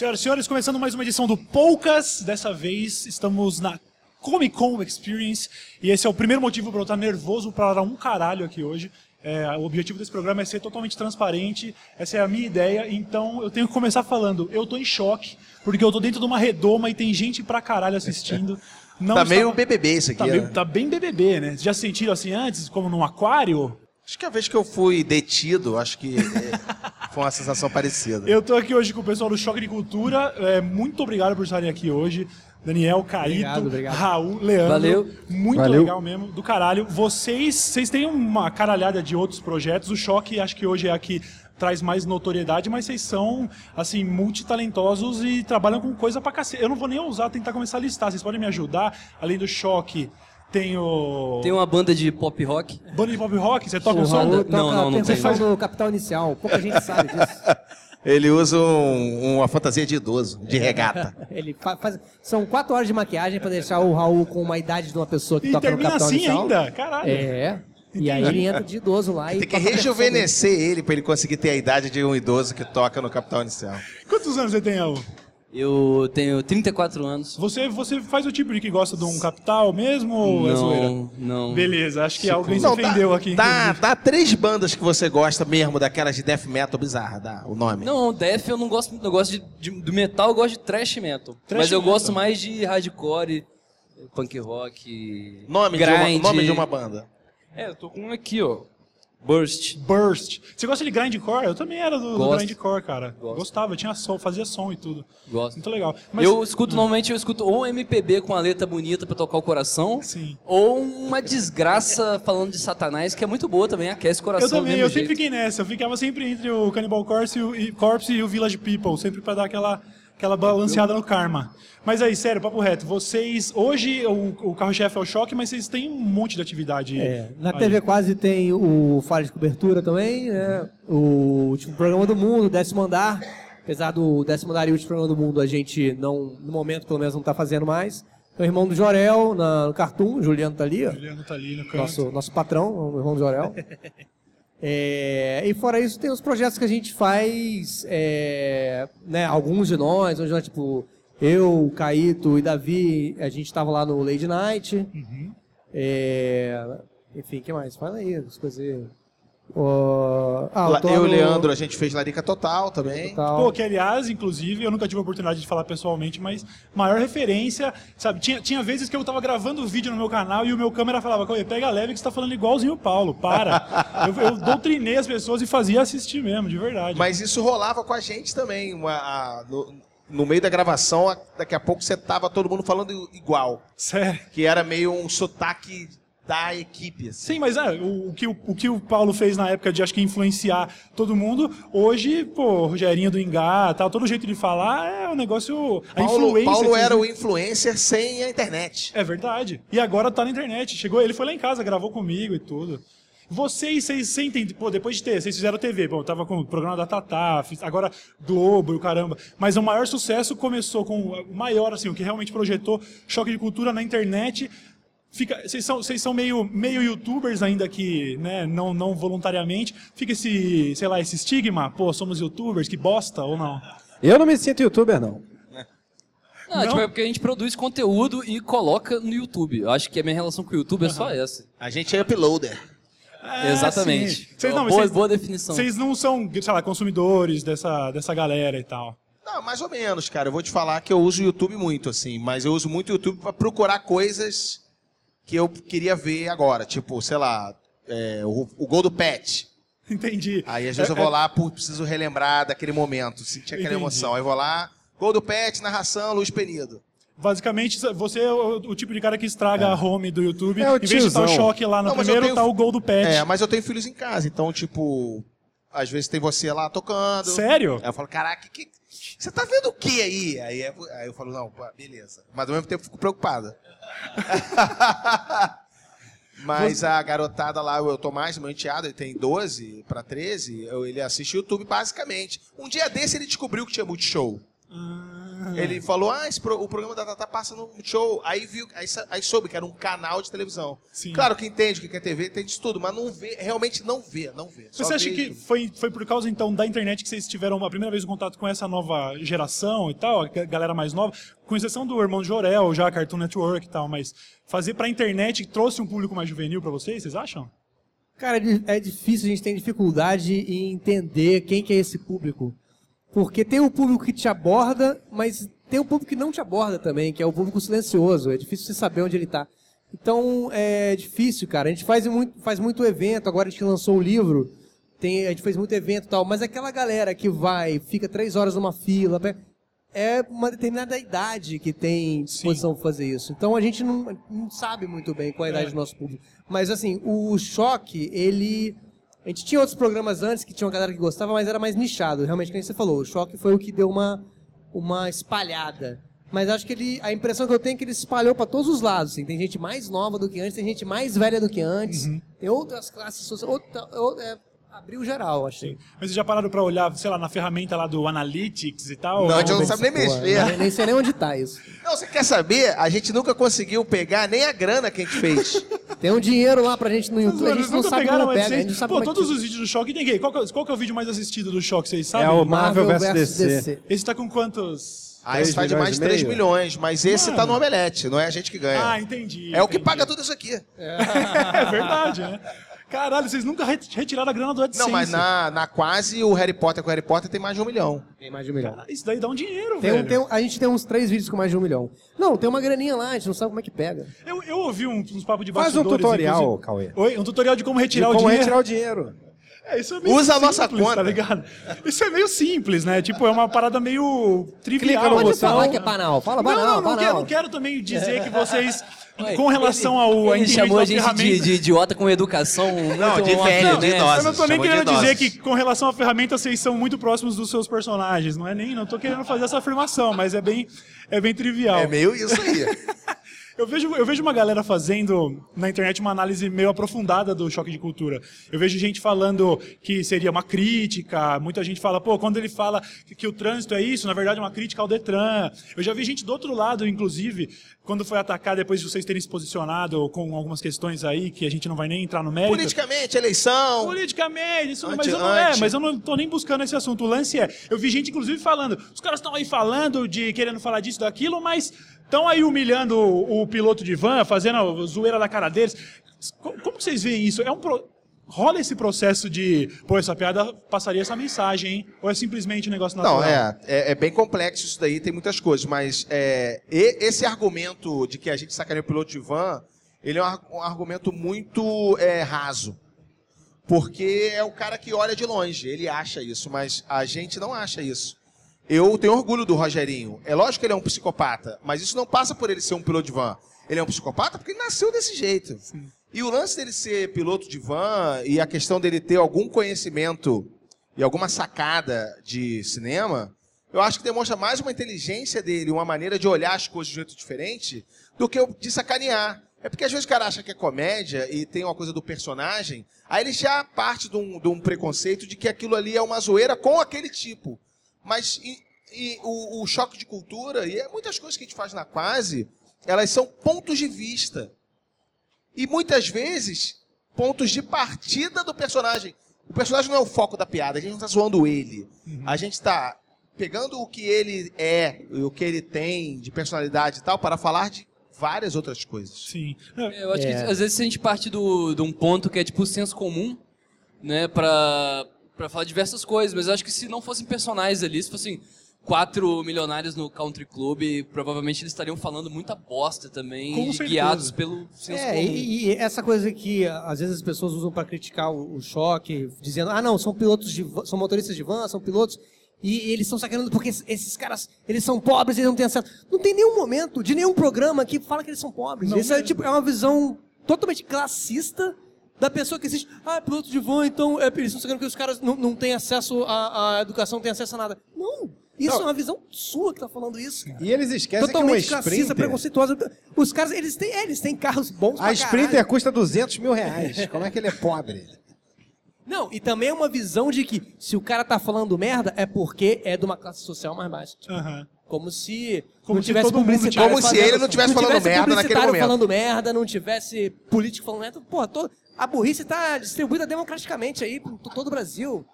Senhoras e senhores, começando mais uma edição do Poucas. Dessa vez estamos na Comic Con Experience e esse é o primeiro motivo para eu estar nervoso para um caralho aqui hoje. É, o objetivo desse programa é ser totalmente transparente, essa é a minha ideia, então eu tenho que começar falando. Eu tô em choque, porque eu tô dentro de uma redoma e tem gente pra caralho assistindo. Não tá está- meio BBB isso aqui. Tá, né? meio- tá bem BBB, né? Já sentiram assim antes, como num aquário? Acho que a vez que eu fui detido, acho que é, foi uma sensação parecida. Eu tô aqui hoje com o pessoal do Choque de Cultura. É, muito obrigado por estarem aqui hoje. Daniel, Caíto, Obrigado, obrigado. Raul, Leandro. Valeu. Muito Valeu. legal mesmo, do caralho. Vocês, vocês têm uma caralhada de outros projetos. O Choque, acho que hoje é a que traz mais notoriedade, mas vocês são, assim, multitalentosos e trabalham com coisa pra cacete. Eu não vou nem ousar tentar começar a listar. Vocês podem me ajudar? Além do Choque, tem o... Tem uma banda de pop rock. Banda de pop rock? Você toca um som? Não, não, não a tem. percussão do Capital Inicial. Pouca gente sabe disso. Ele usa um- uma fantasia de idoso, de regata. Ele fa- faz... São quatro horas de maquiagem pra deixar o Raul com uma idade de uma pessoa que E toca no termina Capital assim Inicial. ainda? Caralho. É. E aí ele entra de idoso lá e Tem que rejuvenescer ele pra ele conseguir ter a idade de um idoso que toca no Capital Inicial. Quantos anos você tem, Raul? Eu tenho 34 anos. Você, você faz o tipo de que gosta de um capital mesmo ou é zoeira? Não, não. Beleza, acho que alguém se Não, ofendeu dá, aqui. Dá, inclusive. dá três bandas que você gosta mesmo, daquelas de death metal bizarra, dá o nome. Não, Def eu não gosto, eu gosto de, de- do metal, eu gosto de thrash metal. Thrash Mas eu metal. gosto mais de hardcore, punk rock, Nome, de uma, grind. nome de uma banda. É, eu tô com um aqui, ó. Burst. Burst. Você gosta de grindcore? Eu também era do, do grindcore, cara. Gosto. Gostava, tinha som, fazia som e tudo. Gosto. Muito legal. Mas, Eu escuto, normalmente eu escuto ou um MPB com a letra bonita pra tocar o coração, Sim. ou uma desgraça falando de satanás, que é muito boa também, aquece o coração eu também, eu mesmo sempre jeito. fiquei nessa. Eu ficava sempre entre o Cannibal Corpse e o, e, Corpse e o Village People, sempre pra dar aquela, aquela balanceada no karma. Mas aí, sério, papo reto, vocês. Hoje o, o carro-chefe é o choque, mas vocês têm um monte de atividade. É, na aí. TV quase tem o Falha de Cobertura também, né? O último programa do mundo, décimo andar. Apesar do décimo andar e último programa do mundo, a gente não, no momento pelo menos, não tá fazendo mais. O irmão do Jorel na, no Cartoon, o Juliano tá ali, ó. Juliano tá ali no canto. Nosso, nosso patrão, o irmão do Jorel. É, e fora isso, tem os projetos que a gente faz, é, né, alguns de nós, onde nós, tipo, eu, Caíto e Davi, a gente estava lá no Lady Night. É, enfim, o que mais? Fala aí, as coisas aí. Ó, ah, eu e o no- Leandro, a gente fez Larica Total também. Tal. Pô, que aliás, inclusive, eu nunca tive a oportunidade de falar pessoalmente, mas maior referência, sabe? Tinha, tinha vezes que eu tava gravando vídeo no meu canal e o meu câmera falava, "Cauê, pega leve que você tá falando igualzinho o Paulo, para. eu, eu doutrinei as pessoas e fazia assistir mesmo, de verdade. Mas isso rolava com a gente também. uma- a- no, no meio da gravação, a- daqui a pouco você tava todo mundo falando igual. Sério. Que era meio um sotaque da equipe. assim. Sim, mas é, o, o que, o, o que o Paulo fez na época de acho que influenciar todo mundo, hoje, pô, Rogerinho do Ingá, tal, todo jeito de falar é um negócio. A Paulo, influência. Paulo era o influencer sem a internet. É verdade. E agora tá na internet. Chegou, ele foi lá em casa, gravou comigo e tudo. Vocês, vocês sentem, pô, depois de ter, vocês fizeram TV, bom, tava com o programa da Tatá, agora Globo e o caramba. Mas o maior sucesso começou com o maior, assim, o que realmente projetou choque de cultura na internet. Fica, vocês são, vocês são meio, meio youtubers ainda que, né, não, não voluntariamente. Fica esse, sei lá, esse estigma, pô, somos youtubers, que bosta ou não? Eu não me sinto youtuber, não. Não, Não? tipo, é porque a gente produz conteúdo e coloca no YouTube. Eu acho que a minha relação com o YouTube é só essa. A gente é uploader. É, Exatamente. sim. Vocês, não, boa, vocês- boa definição. Vocês não são, sei lá, consumidores dessa, dessa galera e tal. Não, mais ou menos, cara. Eu vou te falar que eu uso o YouTube muito, assim. Mas eu uso muito o YouTube pra procurar coisas que eu queria ver agora. Tipo, sei lá, é, o, o gol do Pet. Entendi. Aí às vezes eu É- vou lá, preciso relembrar daquele momento, sentir aquela Entendi. emoção. Aí eu vou lá, gol do Pet, narração, Luiz Penido. Basicamente, você é o, o tipo de cara que estraga a home do YouTube. É o em vez de estar o choque lá no Não, primeiro, tenho- tá o gol do pet. É, mas eu tenho filhos em casa, então, tipo, às vezes tem você lá tocando. Sério? Aí eu falo, caraca, que, você tá vendo o que aí? Aí, é- aí eu falo, não, beleza. Mas ao mesmo tempo fico preocupado. Mas a garotada lá, o Tomás, meu enteado, ele tem 12 para 13, eu- ele assiste YouTube basicamente. Um dia desse ele descobriu que tinha Multishow. Ele falou, ah, esse pro- o programa da Tata passa no show. Aí viu, aí, aí soube que era um canal de televisão. Sim. Claro que entende o que é TV, entende de tudo, mas não vê, realmente não vê, não vê. Você acha que foi, foi por causa, então, da internet que vocês tiveram a primeira vez o contato com essa nova geração e tal, a galera mais nova, com exceção do Irmão de Jorel, já Cartoon Network e tal, mas fazer pra internet trouxe um público mais juvenil pra vocês, vocês acham? Cara, é é difícil, a gente tem dificuldade em entender quem que é esse público. Porque tem o público que te aborda, mas tem o público que não te aborda também, que é o público silencioso. É difícil você saber onde ele tá. Então, é difícil, cara. A gente faz muito, faz muito evento, agora a gente lançou o livro, tem, a gente fez muito evento e tal, mas aquela galera que vai, fica três horas numa fila, é uma determinada idade que tem disposição para fazer isso. Então a gente não, não sabe muito bem qual a idade do nosso público. Mas assim, o choque, ele. A gente tinha outros programas antes que tinha uma galera que gostava, mas era mais nichado. Realmente, como você falou, o choque foi o que deu uma, uma espalhada. Mas acho que ele. A impressão que eu tenho é que ele espalhou para todos os lados. Assim. Tem gente mais nova do que antes, tem gente mais velha do que antes, tem outras classes sociais. Outra, outra- é, abriu geral, achei. Mas vocês já pararam pra olhar, sei lá, na ferramenta lá do Analytics e tal? Não, a gente não sabe nem mexer. nem- nem sei nem onde tá isso. Não, você quer saber? A gente nunca conseguiu pegar nem a grana que a gente fez. Tem um dinheiro lá pra gente no YouTube, a Eles gente não nunca sabe pegaram como a pega, gente não sabe Pô, como é que todos os vídeos do Choque tem quem? Qual, que é- qual que é o vídeo mais assistido do Choque, vocês sabem? É o Marvel vs DC. Esse tá com quantos... Aí esse Três faz de mais de milhões 3 e meio? milhões, mas esse Mano. tá no Omelete, não é a gente que ganha. Ah, entendi. é o que entendi. paga tudo isso aqui. É verdade, né? Caralho, vocês nunca re- retiraram a grana do AdSense. Não, mas na, na quase o Harry Potter com o Harry Potter tem mais de um milhão. Tem mais de um milhão. Ah, Isso daí dá um dinheiro, Tem um- velho. tem um- a gente tem uns três vídeos com mais de um milhão. Não, tem uma graninha lá, a gente não sabe como é que pega. Eu, eu ouvi um- uns papos de Faz um bastidores. tutorial, inclusive- Cauê. Oi, um tutorial de como De retirar o como dinheiro. retirar o dinheiro. É, isso é meio Usa a nossa simples, conta. Tá ligado? Isso é meio simples, né? Tipo, é uma parada meio trivial. Clica no Pode botão. falar que é banal. Fala Não, banal, não, não, banal. quero, não quero também dizer que vocês, com relação ao Ele entendimento chamou a gente de, de idiota com educação Não, de velho, de idosa. Eu não tô nem querendo dizer idosos. que com relação à ferramenta vocês são muito próximos dos seus personagens, não é nem, não tô querendo fazer essa afirmação, mas é bem, é bem trivial. É meio isso aí. Eu vejo, eu vejo uma galera fazendo na internet uma análise meio aprofundada do choque de cultura. Eu vejo gente falando que seria uma crítica, muita gente fala, pô, quando ele fala que, que o trânsito é isso, na verdade é uma crítica ao Detran. Eu já vi gente do outro lado, inclusive, quando foi atacar depois de vocês terem se posicionado com algumas questões aí, que a gente não vai nem entrar no mérito. Politicamente, eleição. Politicamente, isso, Anti- mas eu não anti. é, mas eu não tô nem buscando esse assunto. O lance é, eu vi gente inclusive falando, os caras estão aí falando de querendo falar disso, daquilo, mas estão aí humilhando o, o piloto de van, fazendo a zoeira na cara deles. Co- Como que vocês veem isso? É um pro- rola esse processo de, pô, essa piada passaria essa mensagem, hein? Ou é simplesmente um negócio natural? Não, é, é, é bem complexo isso daí, tem muitas coisas, mas é, e- esse argumento de que a gente sacaneia o piloto de van, ele é um, um argumento muito é, raso. Porque é o cara que olha de longe, ele acha isso, mas a gente não acha isso. Eu tenho orgulho do Rogerinho. É lógico que ele é um psicopata, mas isso não passa por ele ser um piloto de van. Ele é um psicopata porque ele nasceu desse jeito. E o lance dele ser piloto de van e a questão dele ter algum conhecimento e alguma sacada de cinema, eu acho que demonstra mais uma inteligência dele, uma maneira de olhar as coisas de um jeito diferente do que de sacanear. É porque às vezes o cara acha que é comédia e tem uma coisa do personagem, aí ele já parte de um, de um preconceito de que aquilo ali é uma zoeira com aquele tipo. Mas e, e o, o choque de cultura, e é muitas coisas que a gente faz na quase, elas são pontos de vista. E muitas vezes, pontos de partida do personagem. O personagem não é o foco da piada, a gente não está zoando ele. A gente está pegando o que ele é, e o que ele tem de personalidade e tal, para falar de várias outras coisas. Sim. Eu acho É. que às vezes a gente parte do, de um ponto que é tipo o senso comum, né, pra, pra falar diversas coisas, mas eu acho que se não fossem personagens ali, se fossem quatro milionários no Country Club, provavelmente eles estariam falando muita bosta também, guiados pelo senso É, comum. e, e essa coisa que às vezes as pessoas usam para criticar o, o choque, dizendo, ah não, são pilotos de van- são motoristas de van, são pilotos, e eles estão sacaneando porque esses- caras, eles são pobres, eles não têm acesso. Não tem nenhum momento de nenhum programa que fala que eles são pobres. Não Isso é, tipo, é uma visão totalmente classista da pessoa que existe. Ah, é piloto de van, então é, estão sacaneando que os caras não, não têm acesso à, à educação, não têm acesso a nada. Não! Isso Não. é uma visão sua que tá falando isso, cara. E eles esquecem Totalmente que uma classista, Sprinter... preconceituosa. Os caras, eles têm, é, eles têm carros bons A pra Sprinter caralho. custa 200 mil reais. Como é que ele é pobre? Não, e também é uma visão de que se o cara tá falando merda é porque é de uma classe social mais baixa. Aham. Como se Como não se tivesse todo mundo publicitário Como se ele não tivesse falando merda naquele publicitário momento. falando merda, não tivesse político falando merda. Porra, to- a burrice tá distribuída democraticamente aí por todo o Brasil.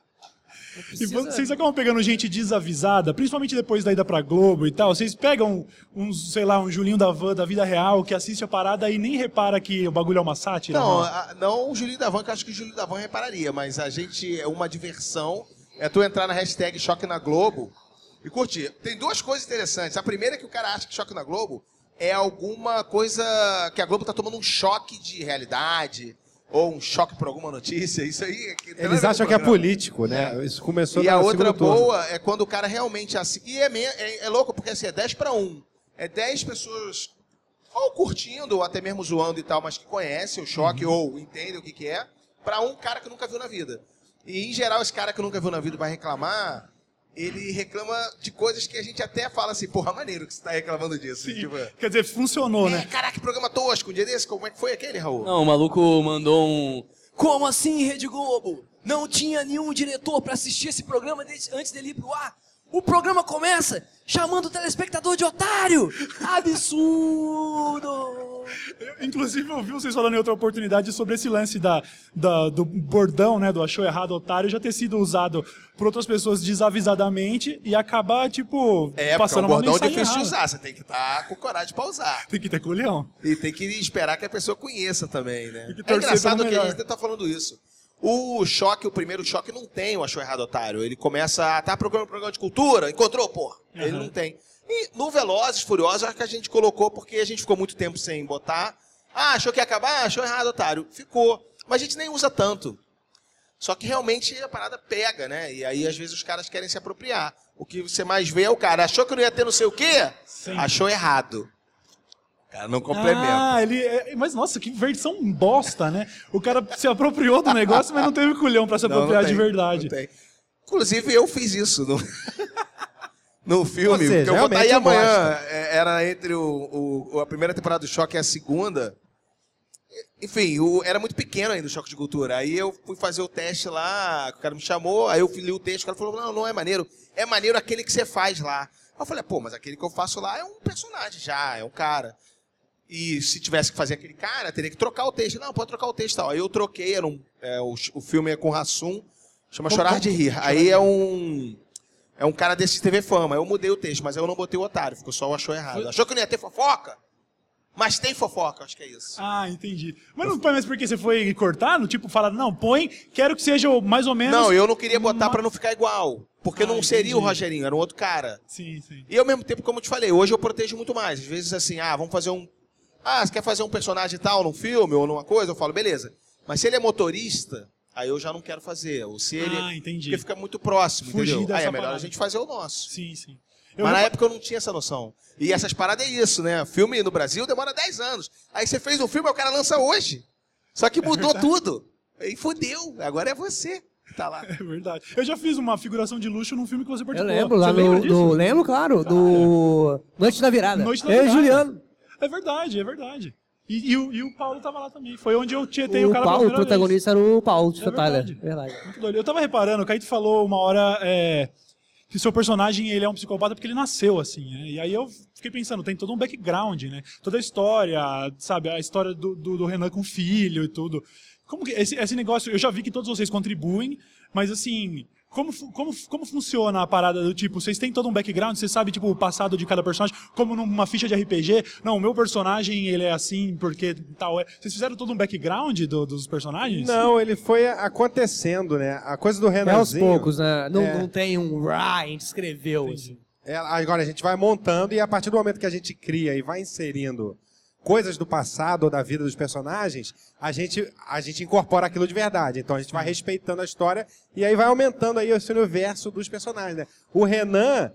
Não E precisa- vocês acabam pegando gente desavisada, principalmente depois da ida pra Globo e tal. Vocês pegam uns, sei lá, um Julinho da Van da vida real que assiste a parada e nem repara que o bagulho é uma sátira. Não, mano. a- não o Julinho Davan, que eu acho que o Julinho Davan repararia, mas a gente é uma diversão. É tu entrar na hashtag Choque na Globo e curtir. Tem duas coisas interessantes. A primeira é que o cara acha que Choque na Globo é alguma coisa que a Globo tá tomando um choque de realidade ou um choque por alguma notícia. Isso aí. é a Eles acham que é político, né? Isso começou E a outra segundo turno. boa é quando o cara realmente assim. E é, é, é louco, porque assim, é 10 para 1. É 10 pessoas ou curtindo, ou até mesmo zoando e tal, mas que conhecem o choque ou entendem o que, que é, para um cara que nunca viu na vida. E em geral, esse cara que nunca viu na vida vai reclamar, ele reclama de coisas que a gente até fala assim, porra, maneiro que você tá reclamando disso. Sim. Tipo, Quer dizer, funcionou, é, né? caraca, que programa tosco, um dia desse, como é que foi aquele, Raul? Não, o maluco mandou um. Como assim, Rede Globo? Não tinha nenhum diretor pra assistir esse programa antes dele ir pro ar. O programa começa chamando o telespectador de otário! Absurdo! Eu, inclusive, eu ouvi vocês falando em outra oportunidade sobre esse lance da, da- do bordão, né? Do achou errado, otário, já ter sido usado por outras pessoas desavisadamente e acabar, tipo, É, porque é passando um uma bordão mensagem difícil de usar, você tem que estar com coragem pra usar. Tem que ter colhão. E tem que esperar que a pessoa conheça também, né? que É engraçado que a gente tá falando isso. O choque, o primeiro choque, não tem o Achou Errado Otário. Ele começa a tá procurando um programa de cultura, encontrou, pô. Ele Aham. não tem. E no Velozes, Furiosos, acho que a gente colocou porque a gente ficou muito tempo sem botar. Ah, achou que ia acabar? Achou errado, otário. Ficou. Mas a gente nem usa tanto. Só que realmente a parada pega, né? E aí, às vezes, os caras querem se apropriar. O que você mais vê é o cara, achou que não ia ter não sei o quê? Sim. Achou errado. O cara não complementa. Ah, ele. é- Mas nossa, que versão bosta, né? O cara se apropriou do negócio, mas não teve culhão pra se Não, não apropriar de tem, verdade. não tem. Inclusive, eu fiz isso no, no filme. Seja, eu vou estar aí realmente amanhã. É, Era entre o, o- a primeira temporada do Choque e a segunda. Enfim, o- era muito pequeno ainda o Choque de Cultura. Aí eu fui fazer o teste lá, o cara me chamou, aí eu li o texto, o cara falou, não, não é maneiro. É maneiro aquele que você faz lá. Aí eu falei, pô, mas aquele que eu faço lá é um personagem já, é um cara. E se tivesse que fazer aquele cara, teria que trocar o texto. Não, pode trocar o texto tal. Aí eu troquei, era um, é, o, o filme é com Rassum, chama Como- Chorar de Rir. Aí é um. É um cara desse TV Fama. Eu mudei o texto, mas eu não botei o otário, ficou só o achou errado. Achou que não ia ter fofoca? Mas tem fofoca, acho que é isso. Ah, entendi. Mas não põe mais porque você foi cortar? No tipo, falar, não, põe, quero que seja mais ou menos. Não, eu não queria botar uma- pra não ficar igual. Porque Ah, não seria o entendi. Rogerinho, era um outro cara. Sim, sim. E ao mesmo tempo, como eu te falei, hoje eu protejo muito mais. Às vezes, assim, ah, vamos fazer um. Ah, você quer fazer um personagem tal num filme ou numa coisa? Eu falo, beleza. Mas se ele é motorista, aí eu já não quero fazer. Ou se ele. Ah, entendi. Porque fica muito próximo, Fugir entendeu? dessa Aí é melhor parada. a gente fazer o nosso. Sim, sim. Eu Mas na repa- época eu não tinha essa noção. E essas paradas é isso, né? Filme no Brasil demora 10 anos. Aí você fez um filme, o cara lança hoje. Só que mudou tudo. E fudeu. Agora é você que tá lá. É verdade. Eu já fiz uma figuração de luxo num filme que você Eu participou. lembro lá Você lembra no, disso? do. Lembro, claro, do. Noite da Virada. Noite da Eu e Virada. Juliano. É verdade, é verdade. E, e o, e o Paulo tava lá também. Foi onde eu tietei o, O, cara Paulo, pela o protagonista era o Paulo de É verdade. Verdade. vez. Muito doido. Eu tava reparando, o Caíto falou uma hora é, que seu personagem ele é um psicopata porque ele nasceu assim. Né? E aí eu fiquei pensando, tem todo um background, né? Toda a história, sabe? A história do, do, do Renan com o filho e tudo. Como que esse, esse negócio, eu já vi que todos vocês contribuem, mas assim, como, como, como funciona a parada do tipo, vocês têm todo um background, você sabe tipo o passado de cada personagem, como numa ficha de RPG, não, o meu personagem ele é assim porque tal é. Vocês fizeram todo um background do- dos personagens? Não, ele foi acontecendo, né? A coisa do É aos Renanzinho... poucos, né? Não, É. não tem um rá, a gente escreveu. Assim. É, agora a gente vai montando e a partir do momento que a gente cria e vai inserindo coisas do passado ou da vida dos personagens, a gente, a gente incorpora aquilo de verdade. Então a gente vai respeitando a história e aí vai aumentando aí esse universo dos personagens. Né? O Renan,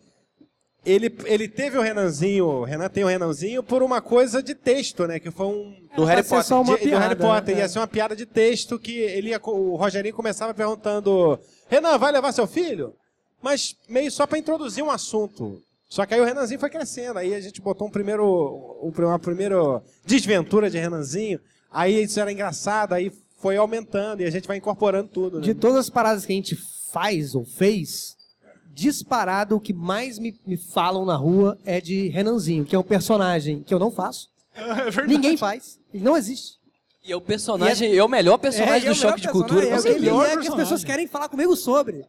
ele, ele teve o Renanzinho, o Renan tem o Renanzinho por uma coisa de texto, né? Que foi um Do Harry Potter. só uma de- do piada, Harry Potter. né? Ia ser uma piada de texto que ele ia, o Rogerinho começava perguntando: Renan, vai levar seu filho? Mas meio só para introduzir um assunto. Só que aí o Renanzinho foi crescendo. Aí a gente botou um primeiro, um- uma primeira desventura de Renanzinho. Aí isso era engraçado, aí foi aumentando e a gente vai incorporando tudo. Né? De todas as paradas que a gente faz ou fez, disparado, o que mais me, me falam na rua é de Renanzinho, que é um personagem que eu não faço. É. Ninguém faz. Ele não existe. E é o personagem, é, o melhor personagem é do Choque de Cultura. É, certeza. melhor melhor que as pessoas querem falar comigo sobre.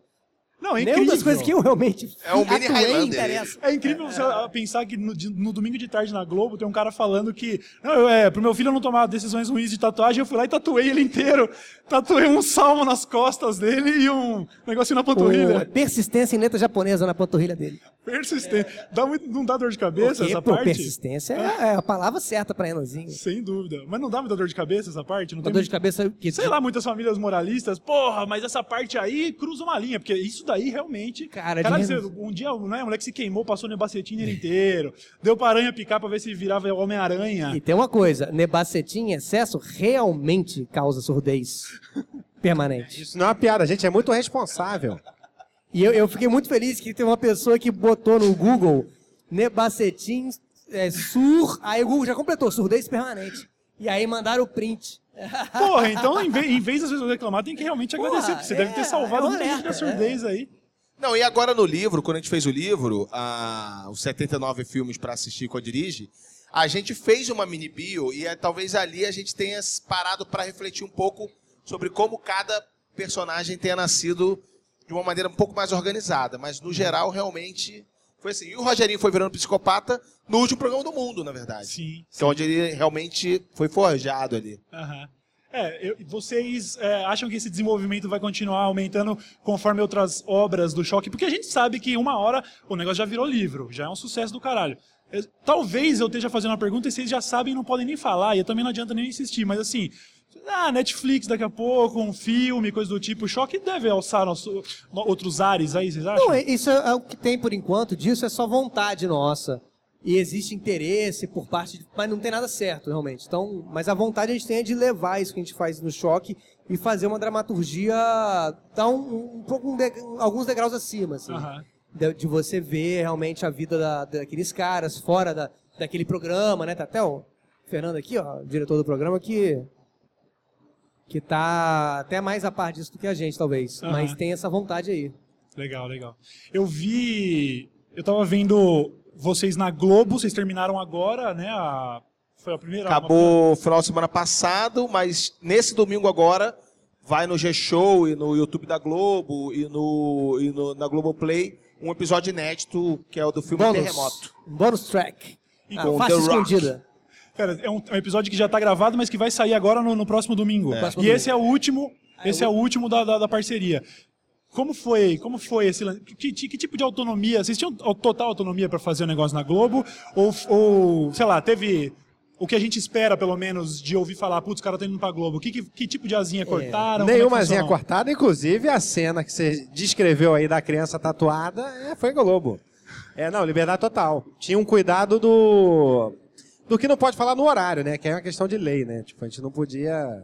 Não, é incrível. das coisas que eu realmente É um mini Highlander. interessa. É incrível você ah, pensar que no, no domingo de tarde na Globo tem um cara falando que. Não, eu, é, pro meu filho não tomar decisões ruins de tatuagem, eu fui lá e tatuei ele inteiro. Tatuei um salmo nas costas dele e um negocinho na Pô, panturrilha. persistência em letra japonesa na panturrilha dele. Persistente. Dá muito, não dá dor de cabeça Porque, essa pô, parte? persistência é, é a palavra certa pra Renanzinho. Sem dúvida. Mas não dá muita dor de cabeça essa parte? Não dor de cabeça que Sei lá, muitas famílias moralistas, porra, mas essa parte aí cruza uma linha, porque isso daí realmente. Cara, Caralho, de- um dia né, o moleque se queimou, passou no nebacetinho ele inteiro, deu pra aranha picar pra ver se virava Homem-Aranha. E tem uma coisa, nebacetim em excesso realmente causa surdez permanente. Isso não é uma piada, a gente é muito responsável. E eu, eu fiquei muito feliz que tem uma pessoa que botou no Google nebacetim é, sur, aí o Google já completou, surdez permanente. E aí mandaram o print. Porra, então em vez, em vez das pessoas reclamar, tem que realmente Porra, agradecer, porque você é, deve ter salvado é um muita gente da surdez aí. Não, e agora no livro, quando a gente fez o livro, a, os 79 filmes pra assistir com a Dirige, a gente fez uma mini bio e é, talvez ali a gente tenha parado pra refletir um pouco sobre como cada personagem tenha nascido de uma maneira um pouco mais organizada. Mas no geral, realmente, foi assim. E o Rogerinho foi virando psicopata no último programa do mundo, na verdade. Sim. Que é onde ele realmente foi forjado ali. Aham. É, eu- vocês é, acham que esse desenvolvimento vai continuar aumentando conforme outras obras do choque? Porque a gente sabe que uma hora o negócio já virou livro, já é um sucesso do caralho. Eu- talvez eu esteja fazendo uma pergunta e vocês já sabem e não podem nem falar, e eu também não adianta nem insistir, mas assim, ah, Netflix daqui a pouco, um filme, coisa do tipo, o choque deve alçar nosso- no- outros ares aí, vocês acham? Não, isso é, é o que tem por enquanto disso, é só vontade nossa. E existe interesse por parte de, Mas não tem nada certo, realmente. Então, mas a vontade a gente tem é de levar isso que a gente faz no choque e fazer uma dramaturgia. dar um, um pouco um de- alguns degraus acima, assim. Aham. De, de você ver realmente a vida da- daqueles caras fora da, daquele programa, né? Tá até o Fernando aqui, ó, diretor do programa, que. Que tá até mais a par disso do que a gente, talvez. Aham. Mas tem essa vontade aí. Legal, legal. Eu vi. Eu tava vendo vocês na Globo, vocês terminaram agora, né? A, foi a primeira. Acabou o final de semana passado, mas nesse domingo agora vai no G-Show e no YouTube da Globo e, no, e no- na Globoplay um episódio inédito que é o do filme Bônus. Terremoto. Um Bônus track. E Ah, com faixa The Rock. escondida. Pera, é um, é um episódio que já tá gravado, mas que vai sair agora no, no próximo domingo. Próximo E domingo. esse é o último. Esse é o último da, da, da parceria. Como foi? Como foi esse que, que- que tipo de autonomia? Vocês tinham total autonomia para fazer o negócio na Globo? Ou, ou, sei lá, teve o que a gente espera, pelo menos, de ouvir falar, putz, os caras estão indo pra Globo. Que, que, que tipo de asinha cortaram? Como é que Nenhuma asinha funcionou? cortada, inclusive a cena que você descreveu aí da criança tatuada é, foi Globo. É, não, liberdade total. Tinha um cuidado do. Do que não pode falar no horário, né? Que é uma questão de lei, né? Tipo, a gente não podia.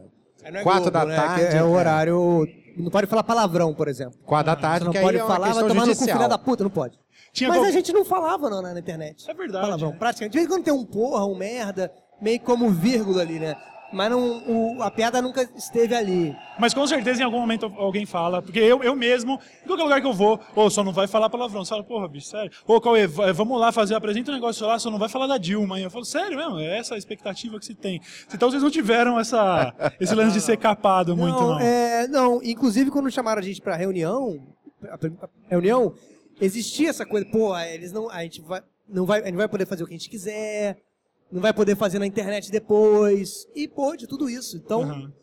Quatro da tarde, É, é o é. horário. Não pode falar palavrão, por exemplo. Quatro da Você tarde, não que pode aí é uma falar, vai questão tomar no cu, judicial. filha da puta, não pode. Tinha Mas qual- a gente não falava não, na internet. É verdade, Palavrão, é. praticamente. De vez em quando tem um porra, um merda, meio como vírgula ali, né? Mas não, o- a piada nunca esteve ali. Mas com certeza em algum momento alguém fala, porque eu, eu mesmo, em qualquer lugar que eu vou, ou só não vai falar palavrão. Você fala, porra, bicho, sério. Ô, Cauê, v- vamos lá fazer, apresenta um negócio lá, só não vai falar da Dilma. E eu falo, sério mesmo, é essa a expectativa que se tem. Então vocês não tiveram essa, esse lance de ser capado muito, não. É, não, inclusive quando chamaram a gente pra reunião, a a reunião, existia essa coisa, pô, eles não, a gente vai, não vai, a gente vai poder fazer o que a gente quiser, não vai poder fazer na internet depois, e pôde tudo isso. Então, Aham.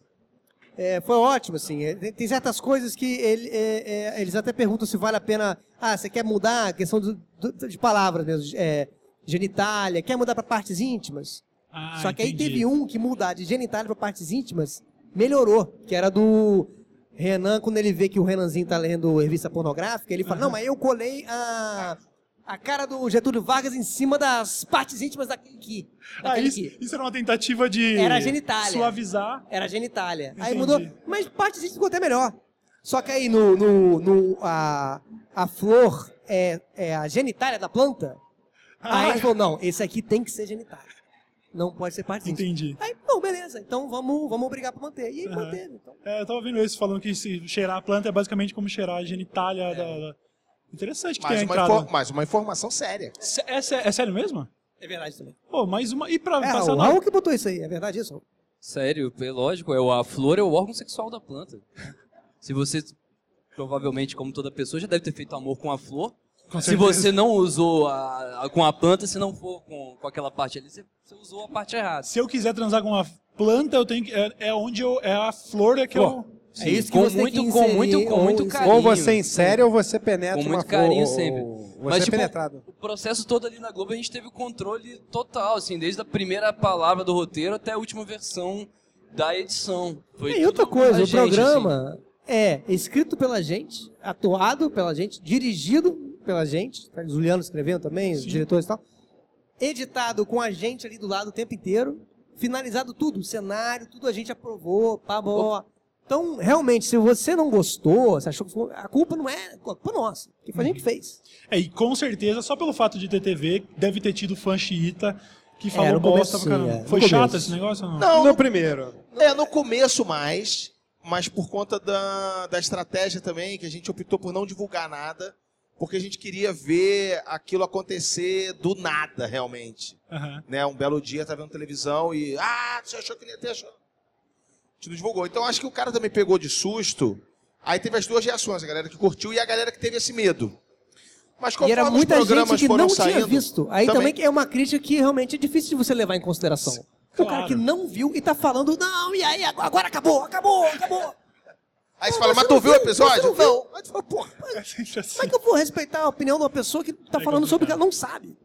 é, foi ótimo, assim. É, Tem, certas coisas que ele- é, é, eles até perguntam se vale a pena. Ah, você quer mudar a questão do- do- de palavras mesmo, é, genitália, quer mudar para partes íntimas? Ah, Só que aí entendi. teve um que mudar de genitália para partes íntimas, melhorou, que era do Renan, quando ele vê que o Renanzinho tá lendo revista pornográfica, ele fala, não, mas eu colei a, a cara do Getúlio Vargas em cima das partes íntimas daquele aqui. Ah, isso, isso era uma tentativa de Era genitália. suavizar. Era genitália. Aí Entendi. mudou, mas partes íntimas ficou até melhor. Só que aí no, no, no- a, a flor é, é a genitália da planta, aí Ah, ele falou, não, esse aqui tem que ser genitália. Não pode ser íntimas. entendi. Aí, não, beleza, então vamos, vamos obrigar pra manter. E aí manteve. Então. É, eu tava vendo isso, falando que se cheirar a planta é basicamente como cheirar a genitália da, da- Interessante que Mais tenha uma, entrado. infor- mais uma informação séria. Sé- É, sé- é sério mesmo? É verdade também. Pô, mais uma. E pra É, passar o na- Raul que botou isso aí, é verdade isso? Sério, é lógico, é o- a flor é o órgão sexual da planta. Se você, provavelmente, como toda pessoa, já deve ter feito amor com a flor. Com Se certeza. você não usou a, a- com a planta, se não for com, com aquela parte ali, você, você usou a parte errada. Se eu quiser transar com uma planta, eu tenho que. É, é onde eu. É a flor é que eu. É isso que com você tem muito, que com muito, com ou muito carinho. Ou você insere ou você penetra Com muito flor, carinho ou- sempre. Mas, é tipo, penetrado. O processo todo ali na Globo a gente teve o controle total, assim, desde a primeira palavra do roteiro até a última versão da edição. Foi E outra coisa, o gente, assim. programa é escrito pela gente, atuado pela gente, dirigido pela gente, tá? Juliano escrevendo também, os Sim. diretores e tal, editado com a gente ali do lado o tempo inteiro, finalizado tudo, o cenário, tudo a gente aprovou, pá, blá. Então, realmente, se você não gostou, você achou que a culpa não é a culpa nossa, que foi a gente que fez. É, e com certeza, só pelo fato de ter TV, deve ter tido fã xiita que É, falou no bosta começo, pra caramba. sim, é. No Foi começo. chato esse negócio ou não? Não, No no, primeiro. é no começo mais, mas por conta da, da estratégia também, que a gente optou por não divulgar nada, porque a gente queria ver aquilo acontecer do nada, realmente. Aham. né? Um belo dia tá vendo televisão e. Ah, você achou que não ia ter achou? A gente não divulgou. Então acho que o cara também pegou de susto. Aí teve as duas reações, a galera que curtiu e a galera que teve esse medo. Mas E era muita programas gente que não saindo, tinha visto. Aí também, é uma crítica que realmente é difícil de você levar em consideração. O cara Claro. que não viu e tá falando, não, e aí, agora, acabou, acabou, acabou. Aí você fala, mas tu não viu o episódio? não viu. Aí tu fala, porra. Assim. Como é que eu vou respeitar a opinião de uma pessoa que tá É falando sobre o que complicado. ela não sabe?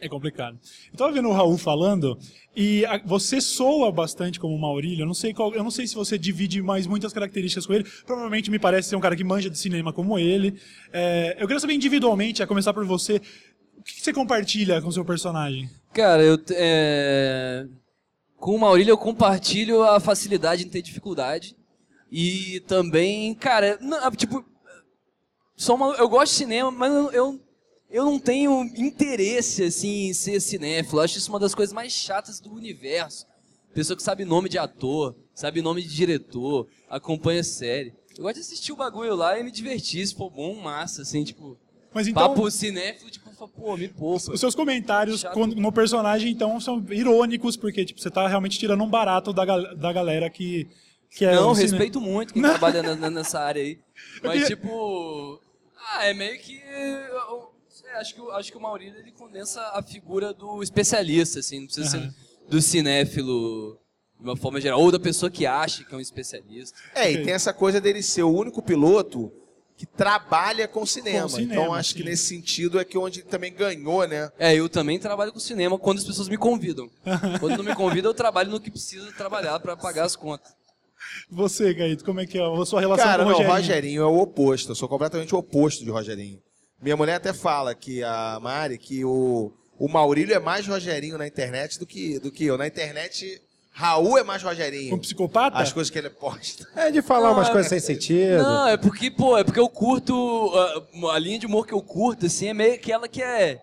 É complicado. Eu tava vendo o Raul falando e a- você soa bastante como o Maurílio. Eu não sei qual, eu não sei se você divide mais muitas características com ele. Provavelmente me parece ser um cara que manja de cinema como ele. É, eu queria saber individualmente, a começar por você, o que que você compartilha com o seu personagem? Cara, eu. é, Com o Maurílio eu compartilho a facilidade em ter dificuldade. E também, cara, não, tipo. Sou uma- eu gosto de cinema, mas eu, eu, eu não tenho interesse assim, em ser cinéfilo. Eu acho isso uma das coisas mais chatas do universo. Pessoa que sabe nome de ator, sabe nome de diretor, acompanha série. Eu gosto de assistir o bagulho lá e me divertir, se for bom, massa, assim, tipo. Mas então, papo cinéfilo, tipo, pô, me poupa. os seus comentários Chato. no personagem, então, são irônicos, porque tipo, você tá realmente tirando um barato da, gal- da galera que, que é Não, o cine- respeito muito quem trabalha nessa área aí. Mas, tipo. Ah, é meio que. Acho que, o- acho que o Maurílio ele condensa a figura do especialista, assim. Não precisa Aham. ser do cinéfilo de uma forma geral. Ou da pessoa que acha que é um especialista. É, e tem essa coisa dele ser o único piloto que trabalha com cinema. Com cinema, então acho sim. que nesse sentido é que onde ele também ganhou, né? É, eu também trabalho com cinema quando as pessoas me convidam. Quando não me convidam, eu trabalho no que precisa trabalhar para pagar as contas. Você, Gaito, como é que é a sua relação Cara, com o Rogerinho? Rogerinho é o oposto. Eu sou completamente o oposto de Rogerinho. Minha mulher até fala que a Mari, que o, o Maurílio é mais Rogerinho na internet do que, do que eu. Na internet, Raul é mais Rogerinho. Um psicopata? As coisas que ele posta. É de falar Não, umas é- coisas sem sentido. Não, é porque, pô, é porque eu curto. A, a linha de humor que eu curto, assim, é meio aquela que é.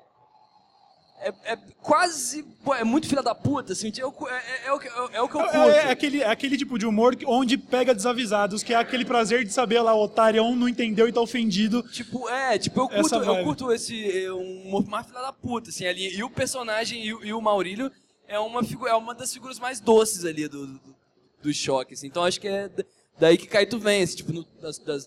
É, é quase. Pô, é muito filha da puta, assim. eu é, é- é o que, é, é o que eu curto. É, é aquele, é aquele tipo de humor que- onde pega desavisados, que é aquele prazer de saber lá, o otário um não entendeu e tá ofendido. Tipo, é, tipo, eu curto, eu curto esse é, um humor mais filha da puta, assim, ali. E o personagem e, o- e o Maurílio é uma, é uma das figuras mais doces ali do, do, do choque, assim. Então acho que é da- daí que Caíto vem, assim, tipo, no- das, das-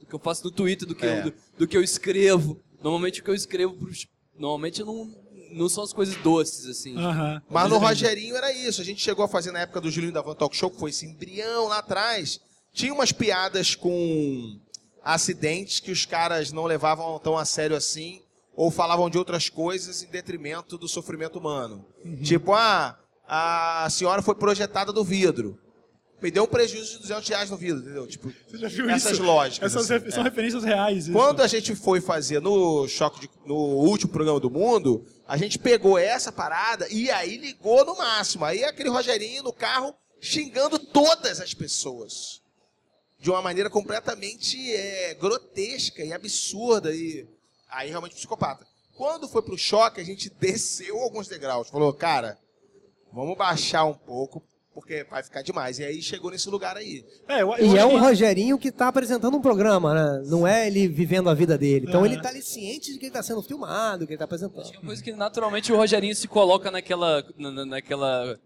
do que eu faço no Twitter, do que, É. eu, do, do que eu escrevo. Normalmente o que eu escrevo pros, Normalmente não, não são as coisas doces, assim. Aham. Mas no Entendi. Rogerinho era isso. A gente chegou a fazer na época do Julinho da Van Talk Show, que foi esse embrião lá atrás. Tinha umas piadas com acidentes que os caras não levavam tão a sério assim, ou falavam de outras coisas em detrimento do sofrimento humano. Tipo, ah, a senhora foi projetada do vidro. Me deu um prejuízo de 200 reais no vidro, entendeu? Tipo, Você já viu essas isso? lógicas. Essas assim, são é. referências reais. isso. Quando a gente foi fazer no choque de- no último programa do mundo, a gente pegou essa parada e aí ligou no máximo. Aí aquele Rogerinho no carro xingando todas as pessoas. De uma maneira completamente é, grotesca e absurda. E aí realmente psicopata. Quando foi pro choque, a gente desceu alguns degraus. Falou, cara, vamos baixar um pouco. Porque vai ficar demais. E aí chegou nesse lugar aí. É, eu, eu E é acho um que- Rogerinho que tá apresentando um programa, né? Não é ele vivendo a vida dele. Então É. ele tá ali ciente de que ele tá sendo filmado, que ele tá apresentando. É uma coisa que naturalmente o Rogerinho se coloca naquela, na- na- naquela,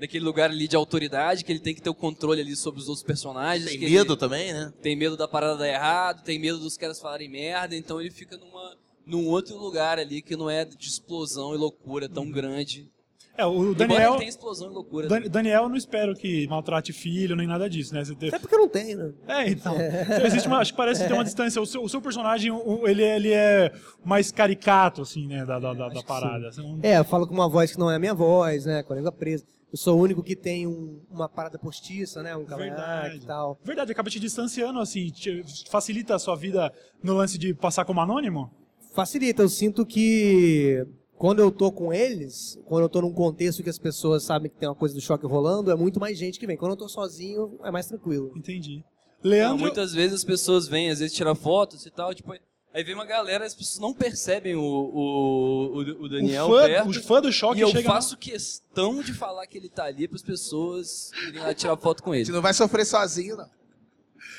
naquele lugar ali de autoridade, que ele tem que ter o controle ali sobre os outros personagens. Tem que medo Ele também, né? tem medo da parada dar errado, tem medo dos caras falarem merda, então ele fica numa, num outro lugar ali que não é de explosão e loucura tão grande. É, o Daniel, tenha explosão e loucura. Dan- Daniel, não espero que maltrate filho nem nada disso, né? Você ter- Até porque não tem, né? É, então. Então, existe uma, acho que parece ter uma distância. O seu, o seu personagem, o- ele, é- ele é mais caricato, assim, né? Da, da, da, da parada. Assim, um- É, eu falo com uma voz que não é a minha voz, né? Com a língua presa. Eu sou o único que tem um- uma parada postiça, né? Um cavanhaque Verdade. e tal. Verdade, acaba te distanciando, assim, te- facilita a sua vida no lance de passar como anônimo? Facilita, eu sinto que quando eu tô com eles, quando eu tô num contexto que as pessoas sabem que tem uma coisa do choque rolando, é muito mais gente que vem. Quando eu tô sozinho, é mais tranquilo. Entendi. Não, Leandro. muitas vezes as pessoas vêm, às vezes tirar fotos e tal, tipo, aí vem uma galera, as pessoas não percebem o, o, o, o Daniel o fã, perto. o fã do choque E eu faço questão de falar que ele tá ali para as pessoas irem lá tirar foto com ele. gente não vai sofrer sozinho, não.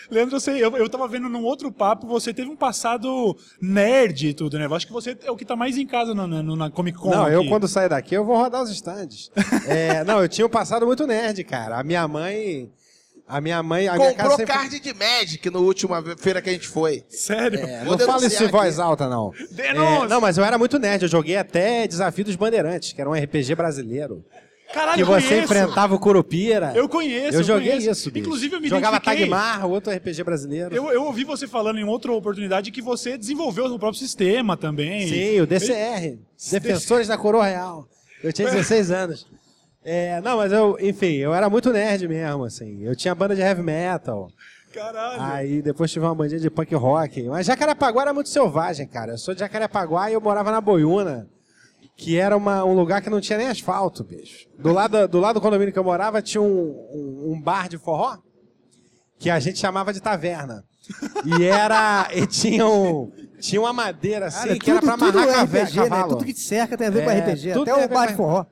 Leandro, você, eu, eu tava vendo num outro papo, você teve um passado nerd e tudo, né? Eu acho que você é o que tá mais em casa na, na, na Comic Con. Não, eu aqui. quando sair daqui eu vou rodar os stands. É, não, eu tinha um passado muito nerd, cara. A minha mãe. A minha mãe. A minha casa Comprou sempre... card de Magic no última feira que a gente foi. Sério? É, não fala isso em voz alta, não. Denúncia! É, não, mas eu era muito nerd. Eu joguei até Desafio dos Bandeirantes, que era um RPG brasileiro. Caralho, que você conheço. enfrentava o Curupira. Eu conheço, Eu joguei conheço. isso, bicho. Inclusive, eu me Jogava. Tagmar, outro RPG brasileiro. Eu, eu ouvi você falando em outra oportunidade que você desenvolveu o seu próprio sistema também. Sim, o DCR. Defensores da Coroa Real. Eu tinha 16 anos. É, não, mas eu, enfim, eu era muito nerd mesmo, assim. Eu tinha banda de heavy metal. Caralho. Aí depois tive uma bandinha de punk rock. Mas Jacarepaguá era muito selvagem, cara. Eu sou de Jacarepaguá e eu morava na Boiúna, que era uma- um lugar que não tinha nem asfalto, bicho. Do lado, do lado do condomínio que eu morava tinha um, um- um bar de forró que a gente chamava de taverna. E era. E tinha, um, tinha uma madeira assim Cara, que era pra amarrar cave- RPG, né? cavalo. Tudo que te cerca tem a ver com É, RPG. tudo Até o ver bar com- de forró.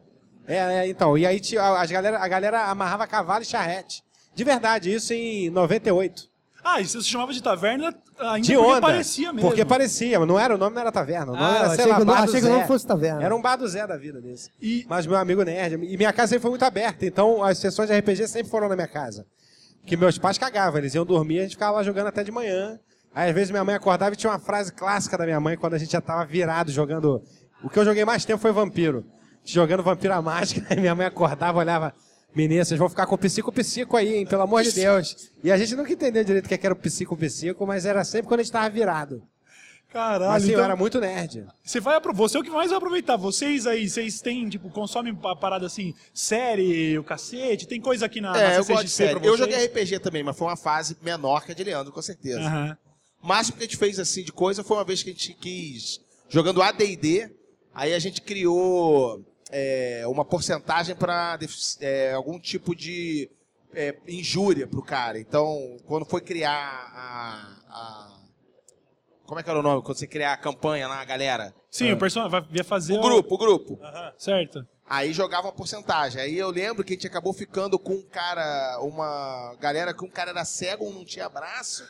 É, é, então. E aí tinha, as galera, a galera amarrava cavalo e charrete. De verdade, isso em 98. Ah, e você se chamava de taverna ainda De porque onda. parecia mesmo. Porque parecia, mas não era, o nome não era taverna. O nome Ah, era, sei lá, que Bar do achei que o nome Zé. fosse taverna. Era um bar do Zé da vida desse. E- Mas meu amigo nerd. E minha casa sempre foi muito aberta, então as sessões de RPG sempre foram na minha casa. Porque meus pais cagavam, eles iam dormir e a gente ficava lá jogando até de manhã. Aí às vezes minha mãe acordava e tinha uma frase clássica da minha mãe quando a gente já tava virado jogando. O que eu joguei mais tempo foi Vampiro. Jogando Vampiro à Mágica, aí minha mãe acordava, olhava. Menina, vocês vão ficar com psico-psico aí, hein? Pelo amor de Deus. E a gente nunca entendeu direito o que era o psico-psico, mas era sempre quando a gente tava virado. Caralho, Mas sim, então, eu era muito nerd. você vai você é o que mais vai aproveitar. Vocês aí, vocês têm, tipo, consomem pa- parada assim, série, o cacete, tem coisa aqui na, na É, eu CCXP gosto de série. pra Eu joguei RPG também, mas foi uma fase menor que a de Leandro, com certeza. Aham. O máximo que a gente fez assim de coisa foi uma vez que a gente quis, jogando ADD, aí a gente criou é, uma porcentagem para algum tipo de é, injúria pro cara. Então, quando foi criar a, a- Como é que era o nome? Quando você criar a campanha lá, a galera? Sim, o personagem ia fazer O grupo, o grupo. Certo. Aí jogava uma porcentagem. Aí eu lembro que a gente acabou ficando com um cara, uma galera que um cara era cego, um não tinha braço.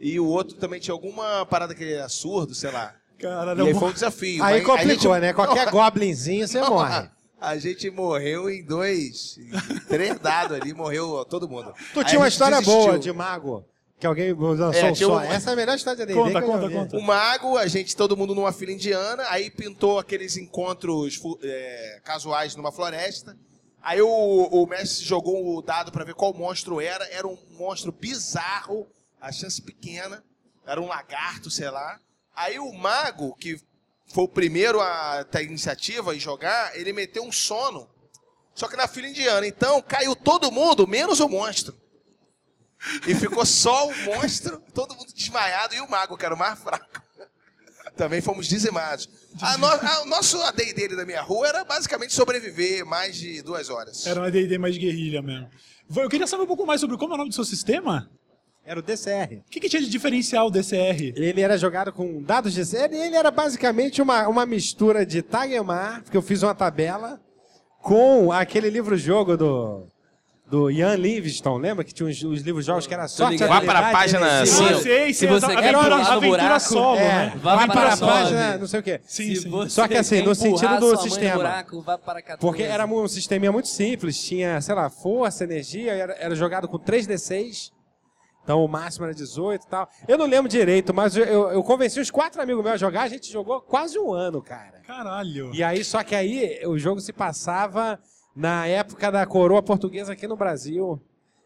E o outro também tinha alguma parada que ele era surdo, sei lá. Caralho, E aí foi um desafio. Aí complicou, gente- né? Qualquer goblinzinho você morre. A gente morreu em dois, em três dados ali, morreu todo mundo. Tu Aí tinha uma história desistiu. boa de mago. Que alguém lançou É, um só. um- Essa é a melhor história de Conta, conta, conta. O mago, a gente, todo mundo numa fila indiana, aí pintou aqueles encontros é, casuais numa floresta. Aí o, o mestre jogou o dado pra ver qual monstro era. Era um monstro bizarro, a chance pequena. Era um lagarto, sei lá. Aí o mago, que foi o primeiro a ter iniciativa e jogar, ele meteu um sono. Só que na fila indiana. Então caiu todo mundo, menos o monstro. E ficou só o monstro, todo mundo desmaiado, e o mago, que era o mais fraco. Também fomos dizimados. A no- a- o nosso AD dele da minha rua era basicamente sobreviver mais de duas horas. Era uma D&D mais guerrilha mesmo. Eu queria saber um pouco mais sobre como é o nome do seu sistema. Era o DCR. O que, que tinha de diferencial o DCR? Ele era jogado com dados de série. Ele era basicamente uma, uma mistura de Tagemar, porque eu fiz uma tabela, com aquele livro-jogo do, do Ian Livingstone, lembra que tinha uns, os livros jogos que era ligado. Vá para a página energia? Sim, eu- sei, se você a- quer no aventura buraco, solo, É, né? Vá vai para para a a página. não sei o quê. Sim, Se sim. Só que assim, no sentido do sistema. buraco, vá para 14. Porque era um sisteminha muito simples, tinha, sei lá, força, energia, era, era jogado com 3D6. Então o máximo era 18 e tal. Eu não lembro direito, mas eu, eu, eu convenci uns quatro amigos meus a jogar, a gente jogou quase um ano, cara. Caralho. E aí, só que aí o jogo se passava na época da coroa portuguesa aqui no Brasil.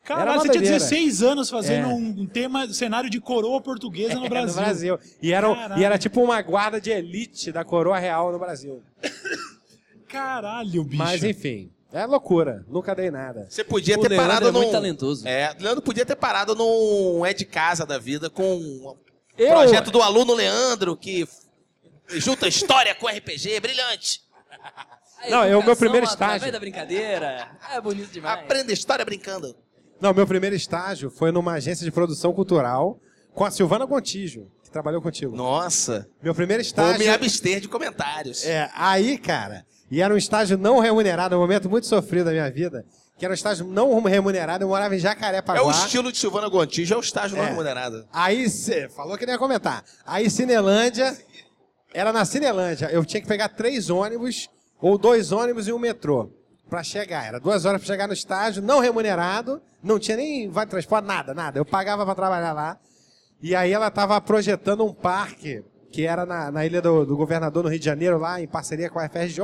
Caralho, você tinha doideira. 16 anos fazendo É. um tema, cenário de coroa portuguesa no É, Brasil. no Brasil. E era, Caralho. e era tipo uma guarda de elite da coroa real no Brasil. Caralho, bicho. Mas enfim, é loucura. Nunca dei nada. Você podia O ter Leandro parado é muito num... talentoso. É, Leandro podia ter parado num é de casa da vida com o Eu, projeto do aluno Leandro, que junta história com RPG, brilhante. Não, é o meu primeiro através estágio. da brincadeira. É bonito demais. Aprenda história brincando. Não, meu primeiro estágio foi numa agência de produção cultural com a Silvana Gontijo, que trabalhou contigo. Nossa, Meu primeiro vou estágio. me abster de comentários. É, aí, cara, e era um estágio não remunerado, um momento muito sofrido da minha vida, que era um estágio não remunerado, eu morava em É Jacarepaguá. o estilo de Silvana Gontijo, é o estágio não É. remunerado. Aí, cê, falou que não ia comentar. Aí, Cinelândia, era na Cinelândia, eu tinha que pegar três ônibus, ou dois ônibus e um metrô, pra chegar. Era duas horas pra chegar no estágio, não remunerado, não tinha nem vai de transporte, nada, nada. Eu pagava pra trabalhar lá. E aí ela tava projetando um parque, que era na, na Ilha do, do Governador, no Rio de Janeiro, lá em parceria com a FRJ.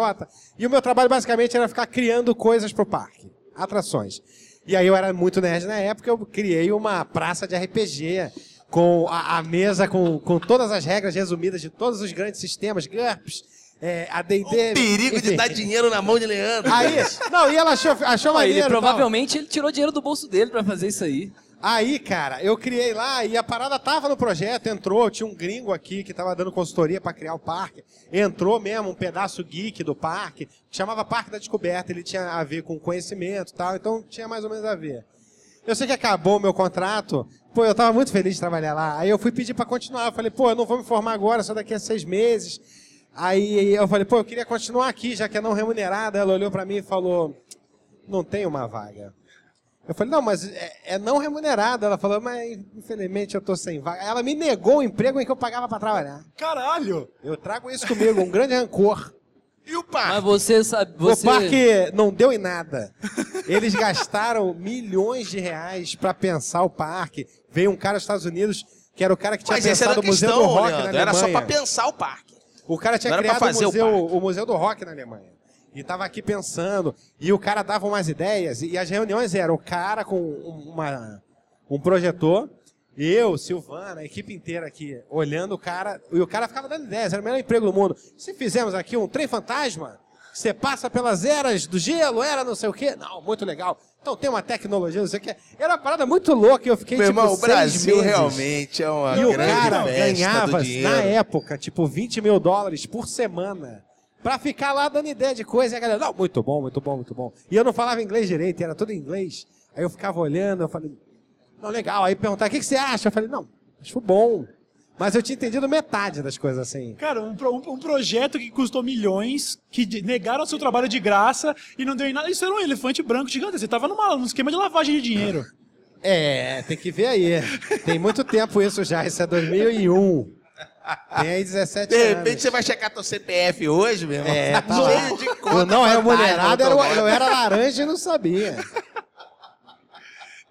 E o meu trabalho, basicamente, era ficar criando coisas pro parque, atrações. E aí eu era muito nerd na época, eu criei uma praça de RPG, com a, a mesa com, com todas as regras resumidas de todos os grandes sistemas, GURPS, é, AD&D... O perigo de enfim. dar dinheiro na mão de Leandro. Aí, não, e ela achou, achou ele maneiro. e tal. provavelmente ele tirou dinheiro do bolso dele pra fazer isso aí. Aí, cara, eu criei lá e a parada tava no projeto, entrou, tinha um gringo aqui que tava dando consultoria pra criar o parque. Entrou mesmo um pedaço geek do parque, que chamava Parque da Descoberta, ele tinha a ver com conhecimento e tal, então tinha mais ou menos a ver. Eu sei que acabou o meu contrato, pô, eu tava muito feliz de trabalhar lá. Aí eu fui pedir pra continuar, eu falei, pô, eu não vou me formar agora, só daqui a seis meses. Aí eu falei, pô, eu queria continuar aqui, já que é não remunerada. Ela olhou pra mim e falou, não tem uma vaga. Eu falei, não, mas é, é não remunerado. Ela falou, mas infelizmente eu tô sem vaga. Ela me negou o emprego em que eu pagava pra trabalhar. Caralho. Eu trago isso comigo, um grande rancor. E o parque? Mas você sabe. Você... O parque não deu em nada. Eles gastaram milhões de reais pra pensar o parque. Veio um cara dos Estados Unidos, que era o cara que tinha Mas pensado o Museu questão, do Rock Leandro. na Alemanha. Era só pra pensar o parque. O cara tinha criado o fazer o museu, parque. o, museu do Rock na Alemanha. E tava aqui pensando. E o cara dava umas ideias. E as reuniões eram o cara com uma, um projetor, eu, Silvana, a equipe inteira aqui, olhando o cara. E o cara ficava dando ideias. Era o melhor emprego do mundo. Se fizemos aqui um trem fantasma, você passa pelas eras do gelo, era não sei o quê. Não, muito legal. Então tem uma tecnologia, não sei o quê. Era uma parada muito louca. e Eu fiquei Meu tipo, irmão, o Brasil meses. realmente é uma E o grande cara festa ganhava, do dinheiro. na época, tipo, 20 mil dólares por semana. Pra ficar lá dando ideia de coisa. E a galera, não, muito bom, muito bom, muito bom. E eu não falava inglês direito, era tudo em inglês. Aí eu ficava olhando, eu falei, não, legal. Aí perguntar, o que, que você acha? Eu falei, não, acho bom. Mas eu tinha entendido metade das coisas assim. Cara, um, um- um projeto que custou milhões, que negaram seu trabalho de graça e não deu em nada. Isso era um elefante branco gigante. Você tava numa, num esquema de lavagem de dinheiro. É, tem que ver aí. Tem muito tempo isso já, isso é 2001. Tem aí 17 De anos. repente você vai checar teu CPF hoje, meu irmão. É, tá lá. Cheio de conta não remunerado fantasma eu era laranja e não sabia.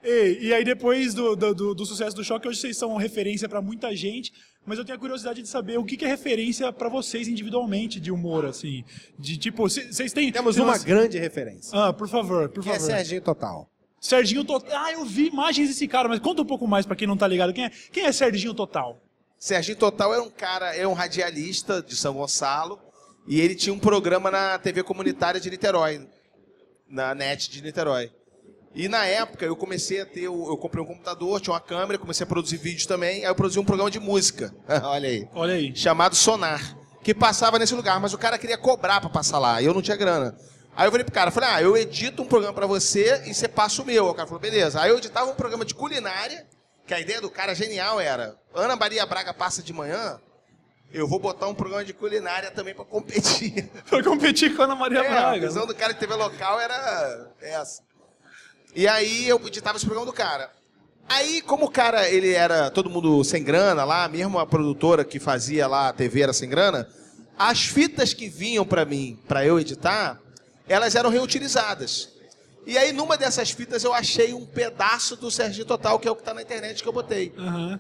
E, e aí, depois do, do, do- do sucesso do choque, hoje vocês são referência pra muita gente, mas eu tenho a curiosidade de saber o que, que é referência pra vocês individualmente de humor, assim. De tipo, vocês têm. Temos tem uma umas- grande referência. Ah, por favor, por Que é favor. Serginho Total. Serginho Total. Ah, eu vi imagens desse cara, mas conta um pouco mais pra quem não tá ligado. Quem é, quem é Serginho Total? Serginho Total é um cara, é um radialista de São Gonçalo e ele tinha um programa na TV comunitária de Niterói, na NET de Niterói. E na época eu comecei a ter, eu comprei um computador, tinha uma câmera, comecei a produzir vídeos também, aí eu produzi um programa de música, olha aí, Olha aí. chamado Sonar, que passava nesse lugar, mas o cara queria cobrar pra passar lá, e eu não tinha grana. Aí eu falei pro cara, falei, ah, eu edito um programa pra você e você passa o meu. O cara falou, beleza. Aí eu editava um programa de culinária, que a ideia do cara genial era, Ana Maria Braga passa de manhã, eu vou botar um programa de culinária também pra competir. Pra competir com a Ana Maria É, a Braga. visão do cara de TV local era essa. E aí eu editava esse programa do cara. Aí, como o cara, ele era todo mundo sem grana lá, mesmo a produtora que fazia lá a TV era sem grana, as fitas que vinham pra mim, pra eu editar, elas eram reutilizadas. E aí, numa dessas fitas, eu achei um pedaço do Serginho Total, que é o que tá na internet que eu botei. Aham.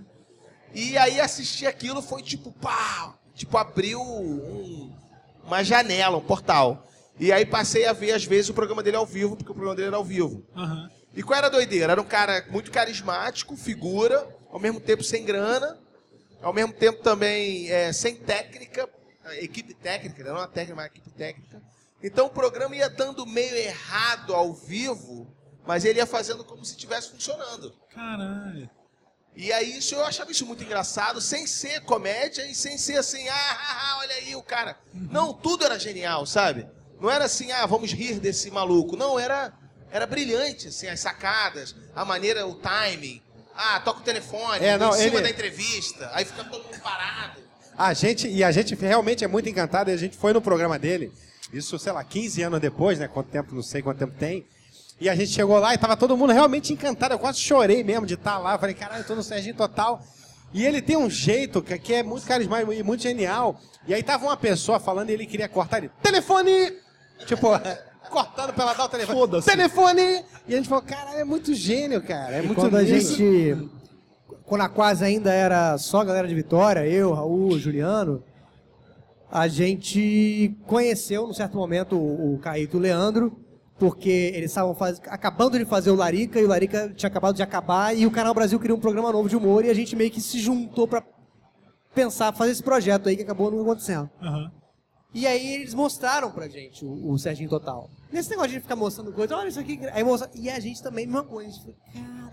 E aí assistir aquilo foi tipo, pá, tipo abriu um- uma janela, um portal. E aí passei a ver às vezes o programa dele ao vivo, porque o programa dele era ao vivo. Aham. E qual era a doideira? Era um cara muito carismático, figura, ao mesmo tempo sem grana, ao mesmo tempo também é, sem técnica, equipe técnica, não uma técnica, mas equipe técnica. Então o programa ia dando meio errado ao vivo, mas ele ia fazendo como se estivesse funcionando. Caralho. E aí isso eu achava isso muito engraçado, sem ser comédia e sem ser assim, ah, ah, ah, olha aí o cara. Não, tudo era genial, sabe? Não era assim, ah, vamos rir desse maluco. Não, era era brilhante, assim, as sacadas, a maneira, o timing. Ah, toca o telefone, É, não, em cima ele- da entrevista, aí fica todo mundo parado. A gente, e a gente realmente é muito encantado, e a gente foi no programa dele, isso, sei lá, 15 anos depois, né? Quanto tempo, não sei quanto tempo tem. E a gente chegou lá e tava todo mundo realmente encantado. Eu quase chorei mesmo de estar lá. Falei, caralho, eu tô no Serginho Total. E ele tem um jeito que, é muito carismático e muito genial. E aí tava uma pessoa falando e ele queria cortar ele. Telefone! Tipo, cortando pra ela dar o telefone. Foda-se. Telefone! E a gente falou, caralho, é muito gênio, cara. É E muito quando a gente. Quando a quase ainda era só a galera de Vitória, eu, Raul, Juliano, a gente conheceu, num certo momento, o, o Caíto e o Leandro, porque eles estavam faz- acabando de fazer o Larica e o Larica tinha acabado de acabar e o Canal Brasil queria um programa novo de humor e a gente meio que se juntou pra pensar, fazer esse projeto aí que acabou não acontecendo. Aham. E aí eles mostraram pra gente o, o Serginho Total. Nesse negócio de ficar mostrando coisa, olha isso aqui. Aí mostra, e a gente também, mesma coisa. A gente falou,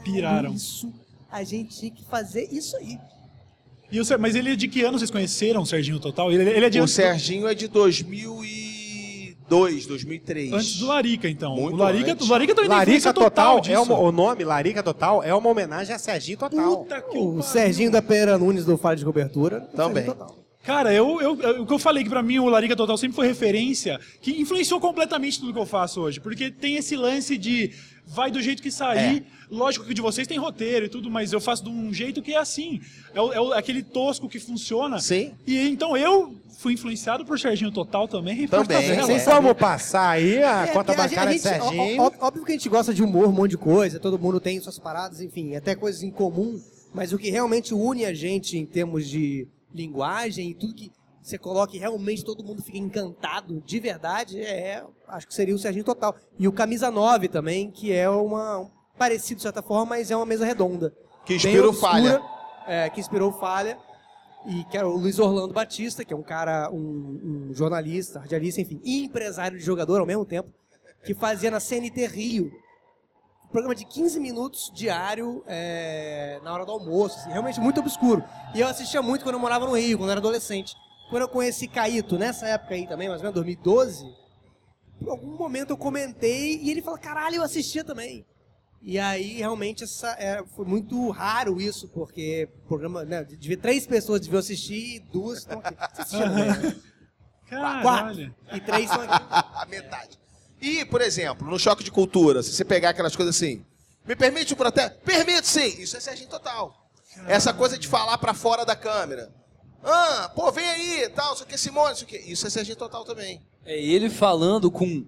Piraram. isso, a gente tinha que fazer isso aí. E o Ser- mas ele é de que ano vocês conheceram o Serginho Total? Ele, ele é de O Serginho é de 2002, 2003. antes do Larica, então. Muito o Larica, antes. o Larica também Larica Total, disso. é uma- o nome Larica Total é uma homenagem a Serginho Total. Puta que O pariu. Serginho da Pereira Nunes do Fale de Cobertura. Também. Cara, eu, eu, eu- o que eu falei que pra mim o Larica Total sempre foi referência, que influenciou completamente tudo que eu faço hoje. Porque tem esse lance de vai do jeito que sair. Lógico que de vocês tem roteiro e tudo, mas eu faço de um jeito que é assim. É, o- é o- aquele tosco que funciona. Sim. E então eu fui influenciado por Serginho Total também. Também, tabela. sim. Vamos passar aí a É, conta bancária de ó- Serginho. ó- Óbvio que a gente gosta de humor, um monte de coisa, todo mundo tem suas paradas, enfim, até coisas em comum, mas o que realmente une a gente em termos de linguagem e tudo que você coloca e realmente todo mundo fica encantado de verdade, é, acho que seria o Serginho Total. E o Camisa 9 também, que é uma um parecido de certa forma, mas é uma mesa redonda. Que inspirou obscura, Falha. É, que inspirou Falha. E que é o Luiz Orlando Batista, que é um cara, um, um jornalista, radialista, enfim, e empresário de jogador ao mesmo tempo, que fazia na CNT Rio. Um programa de 15 minutos diário é, na hora do almoço, assim, realmente muito obscuro. E eu assistia muito quando eu morava no Rio, quando eu era adolescente. Quando eu conheci Caíto, nessa época aí também, mais ou menos 2012, por algum momento eu comentei e ele falou, caralho, eu assistia também. E aí, realmente, essa, é, foi muito raro isso, porque o programa, né, devia, três pessoas deviam assistir e duas estão aqui. Você assistia também? Caralho. Quatro. E três estão aqui. a metade. E, por exemplo, no choque de cultura, se você pegar aquelas coisas assim, me permite o protesto? Permite sim! Isso é Serginho Total. Essa coisa de falar pra fora da câmera. Ah, pô, vem aí, tal, isso aqui, Simone, isso aqui. Isso é Serginho Total também. É ele falando com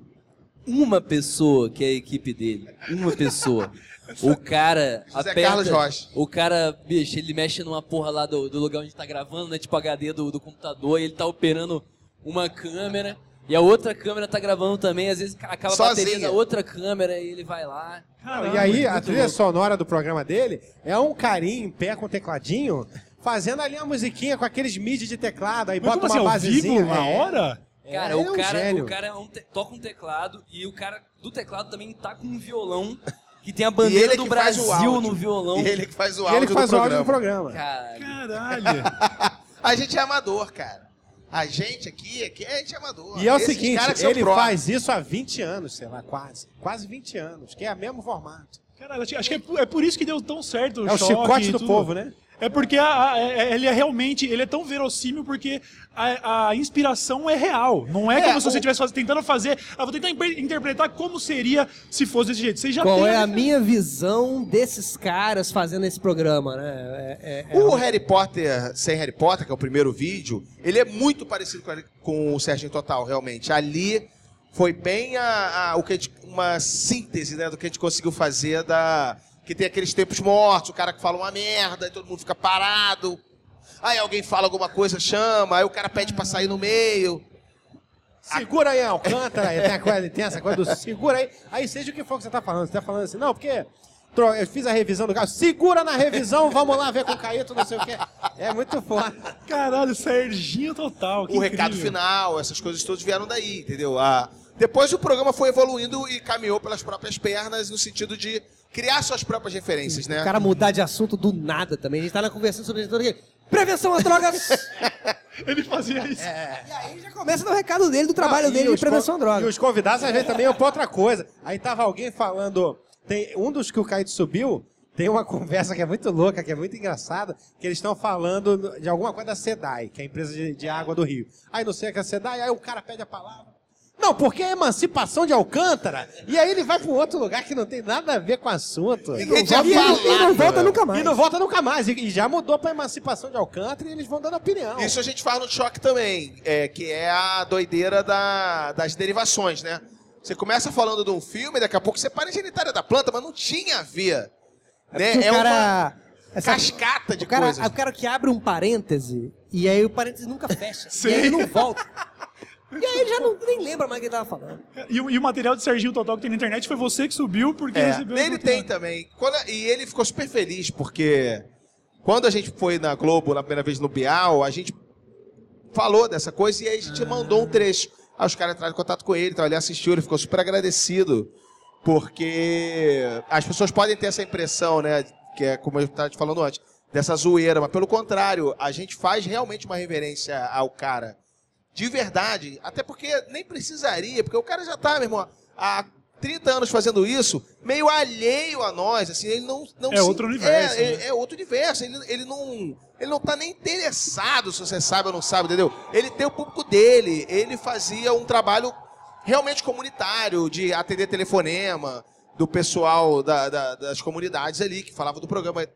uma pessoa que é a equipe dele. Uma pessoa. O cara José aperta, Carlos Rocha. O cara, bicho, ele mexe numa porra lá do, do lugar onde tá gravando, né? Tipo HD do, do computador, e ele tá operando uma câmera. E a outra câmera tá gravando também, às vezes acaba a bateria Sozinha. da outra câmera e ele vai lá. Caralho, E aí, a trilha louco. sonora do programa dele é um carinha em pé com tecladinho, fazendo ali uma musiquinha com aqueles MIDI de teclado, aí Mas bota como assim, uma ao vivo, basezinha. na é. hora? Cara, É, o ele é um cara, o cara é um te- toca um teclado e o cara do teclado também tá com um violão que tem a bandeira do Brasil áudio. no violão. E ele que faz o E áudio ele que faz do o áudio do programa. programa. Caralho. Caralho. A gente é amador, cara. A gente aqui, aqui a gente é amador. E é o Esses seguinte, ele pró. faz isso há 20 anos, sei lá, quase. Quase 20 anos, que é o mesmo formato. Caralho, acho que é por- é por isso que deu tão certo o É o chicote do tudo. povo, né? É porque a- a- é- ele é realmente, ele é tão verossímil porque a, a inspiração é real. Não é, É, como se você estivesse faz- tentando fazer. Ah, vou tentar interpretar como seria se fosse desse jeito. Você já Qual tem é a minha visão desses caras fazendo esse programa, né? É- é- é O um- Harry Potter sem Harry Potter, que é o primeiro vídeo, ele é muito parecido com, com o Serginho Total, realmente. Ali foi bem a, a- o que a gente- uma síntese né, do que a gente conseguiu fazer da. Que tem aqueles tempos mortos, o cara que fala uma merda, e todo mundo fica parado. Aí alguém fala alguma coisa, chama, aí o cara pede pra sair no meio. Segura aí, Alcântara. Tem, a coisa, tem essa coisa do segura aí. Aí seja o que for que você tá falando. Você tá falando assim, não, porque eu fiz a revisão do carro. Segura na revisão, vamos lá ver com o Caíto, não sei o quê. É muito foda. Caralho, Serginho total. que o recado final, essas coisas todas vieram daí, entendeu? A... Depois o programa foi evoluindo e caminhou pelas próprias pernas no sentido de criar suas próprias referências, né? O cara mudar de assunto do nada também. A gente tá na conversando sobre isso aqui. Prevenção às drogas! Ele fazia isso. e aí já começa no recado dele, do trabalho e dele de prevenção à con- drogas. E os convidados, às vezes, também iam pra outra coisa. Aí tava alguém falando. Tem um dos que o Caíto subiu. Tem uma conversa que é muito louca, que é muito engraçada, que eles estão falando de alguma coisa da SEDAI, que é a empresa de, de água do Rio. Aí não sei o que é a SEDAI, aí o cara pede a palavra. Não, porque é emancipação de Alcântara. E aí ele vai para outro lugar que não tem nada a ver com o assunto. E não volta- falado. E não volta nunca mais. E não volta nunca mais. E, e já mudou para emancipação de Alcântara e eles vão dando opinião. Isso a gente faz no choque também, é, que é a doideira da- das derivações, né? Você começa falando de um filme, daqui a pouco você para em genitária da planta, mas não tinha a ver. Né? Porque É o uma cara... essa- cascata de o cara, coisas. o cara que abre um parêntese e aí o parêntese nunca fecha. Sim. E aí ele não volta. E aí ele já não, nem lembra mais o que ele tava falando. E, o- e o material de Serginho Total que tem na internet foi você que subiu porque É, recebeu. esse tem também. Quando- e ele ficou super feliz, porque quando a gente foi na Globo na primeira vez no Bial, a gente falou dessa coisa e aí a gente mandou um trecho. Aí os caras entraram em contato com ele, então ele assistiu, ele ficou super agradecido, porque as pessoas podem ter essa impressão, né, que é como eu estava te falando antes, dessa zoeira, mas pelo contrário, a gente faz realmente uma reverência ao cara. De verdade, até porque nem precisaria, porque o cara já tá, meu irmão, há 30 anos fazendo isso, meio alheio a nós, assim, ele não... não É se- outro universo, É, né? é, é outro universo, ele, ele não... Ele não tá nem interessado se você sabe ou não sabe, entendeu? Ele tem o público dele, ele fazia um trabalho realmente comunitário, de atender telefonema, do pessoal da- da- das comunidades ali, que falava do programa.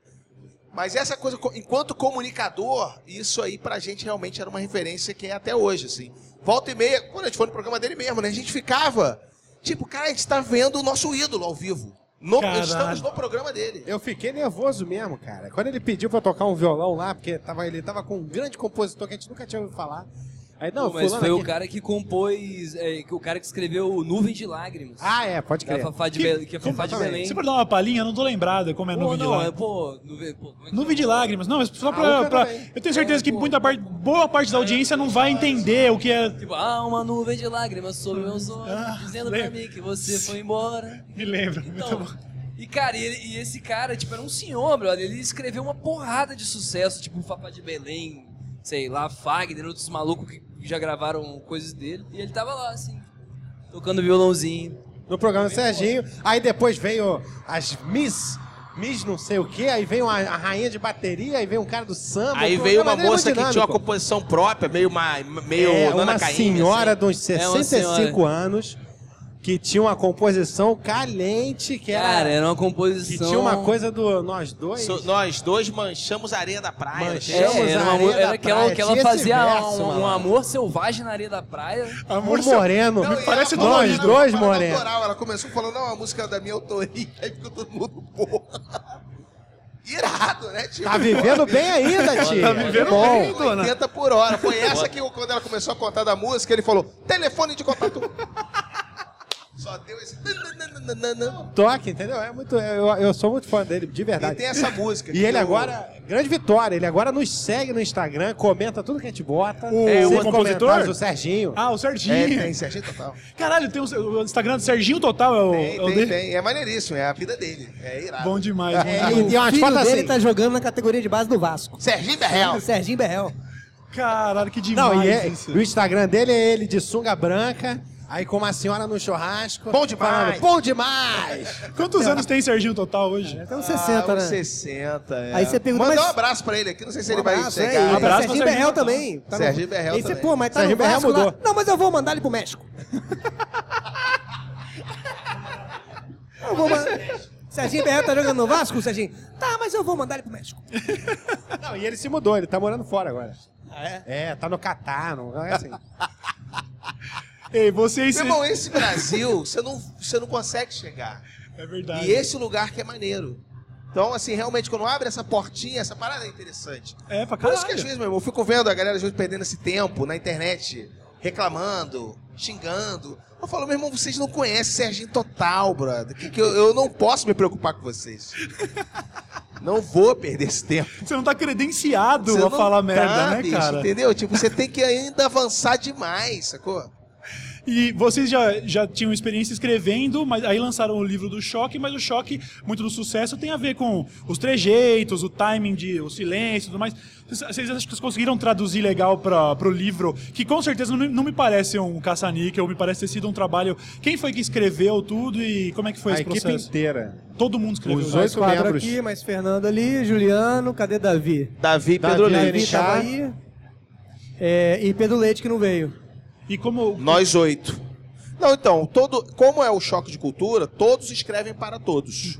Mas essa coisa, co- enquanto comunicador, isso aí pra gente realmente era uma referência que é até hoje, assim. Volta e meia, quando a gente foi no programa dele mesmo, né? A gente ficava, tipo, cara, a gente tá vendo o nosso ídolo ao vivo. No, estamos no programa dele. Eu fiquei nervoso mesmo, cara. Quando ele pediu pra tocar um violão lá, porque tava, ele tava com um grande compositor que a gente nunca tinha ouvido falar. Aí, não, Pô, mas foi o aqui- cara que compôs, é, que o cara que escreveu Nuvem de Lágrimas. Ah, é, pode da crer. Fafá de, Que- Be... que é Fafá de. Belém. Você pode dar uma palhinha? Eu não tô lembrado como é Pô, nuvem de não, é, lágrimas. pô, nuvem, pô, é Nuvem de lágrimas. Não, mas só Ah, pra. Luca pra- eu tenho certeza É, que pô. muita parte, boa parte da audiência não vai entender o que é. Tipo, há uma nuvem de lágrimas sobre meus olhos, Ah, dizendo pra lembro. mim que você foi embora. Me lembra. Muito Então, bom. e cara, e, ele- e esse cara, tipo, era um senhor, brother. Ele escreveu uma porrada de sucesso, tipo, Fafá de Belém, sei lá, Fagner, outros malucos que já gravaram coisas dele. E ele tava lá, assim, tocando violãozinho. No programa do Serginho. Aí depois veio as Miss. Miss não sei o quê, aí veio a, a rainha de bateria, aí veio um cara do samba. Aí veio uma é moça que tinha uma composição própria, meio, uma, meio é, Nana uma Caymmi, senhora assim. de uns É uma 65 anos que tinha uma composição calente, que era. Cara, era uma que composição. tinha uma coisa do nós dois. So- nós dois manchamos a areia da praia. Manchamos É, era, a uma, areia mu- era da que ela, que ela fazia verso, um, um amor selvagem na areia da praia. Amor, Um seu- moreno. Não, Parece ela nós dois, Moreno. autoral. Ela começou falando, não, a música é da minha autoria. Aí ficou todo mundo, porra. Irado, né, tio? Tá vivendo bem ainda, tia. Tá vivendo Bom. bem, dona. 80 por hora. Foi essa que, quando ela começou a contar da música, ele falou, telefone de contato. Só deu esse... Toque, entendeu? É muito, eu, eu sou muito fã dele, de E verdade. tem essa música. E ele eu- agora, grande vitória, ele agora nos segue no Instagram, comenta tudo que a gente bota. O Sempre compositor? comentários do Serginho. Ah, o Serginho. É, tem, Serginho Total. Caralho, tem o, o Instagram do Serginho Total, é o, Tem, é o tem, dele? tem. É maneiríssimo, é a vida dele. É irado. Bom demais. bom É, demais. e o umas filho fotos dele assim. tá jogando na categoria de base do Vasco. Serginho Berrel. Serginho Berrel. Caralho, que demais Não, e é- isso. o Instagram dele é ele de sunga branca, Aí com uma senhora no churrasco. Bom demais. falando, Bom demais! Quantos anos tem Serginho total hoje? Até uns 60, ah, né? uns 60, é. Aí você pergunta, Manda mas- um abraço pra ele aqui, não sei se Um ele vai abraço, chegar. é, Um abraço Serginho pra Berrel Serginho, também. Tá no- Serginho Berrel Aí você, também. pô, mas tá Serginho Berrel Vasco lá. mudou. Não, mas eu vou mandar ele pro México. eu vou mandar... Serginho Berrel tá jogando no Vasco, Serginho? Tá, mas eu vou mandar ele pro México. Não, e ele se mudou, ele tá morando fora agora. Ah, é? É, tá no Catar, não é assim. Ei, vocês. Meu irmão, esse Brasil, você não, você não consegue chegar. É verdade. E esse lugar que é maneiro. Então, assim, realmente, quando abre essa portinha, essa parada é interessante. É, pra Por isso que às caralho. vezes, meu irmão, eu fico vendo a galera às vezes perdendo esse tempo na internet, reclamando, xingando. Eu falo, meu irmão, vocês não conhecem Serginho Total, brother. Que, que eu, eu não posso me preocupar com vocês. Não vou perder esse tempo. Você não tá credenciado Você a falar tá, merda, né, bicho, cara? Entendeu? Tipo, você tem que ainda avançar demais, sacou? E vocês já, já tinham experiência escrevendo, mas aí lançaram o livro do Choque, mas o Choque, muito do sucesso, tem a ver com os trejeitos, o timing, de, o silêncio e tudo mais. Vocês, acham que vocês conseguiram traduzir legal para pro livro, que com certeza não me, não me parece um caça-níquel, me parece ter sido um trabalho... Quem foi que escreveu tudo e como é que foi a esse equipe processo? inteira. Todo mundo escreveu. Os né? oito Quadro membros. aqui, mais Fernando ali, Juliano, cadê Davi? Davi e Davi Pedro Leite. Davi tava aí. É, e Pedro Leite que não veio. E como... Nós oito. Não, então, todo, como é o choque de cultura, todos escrevem para todos.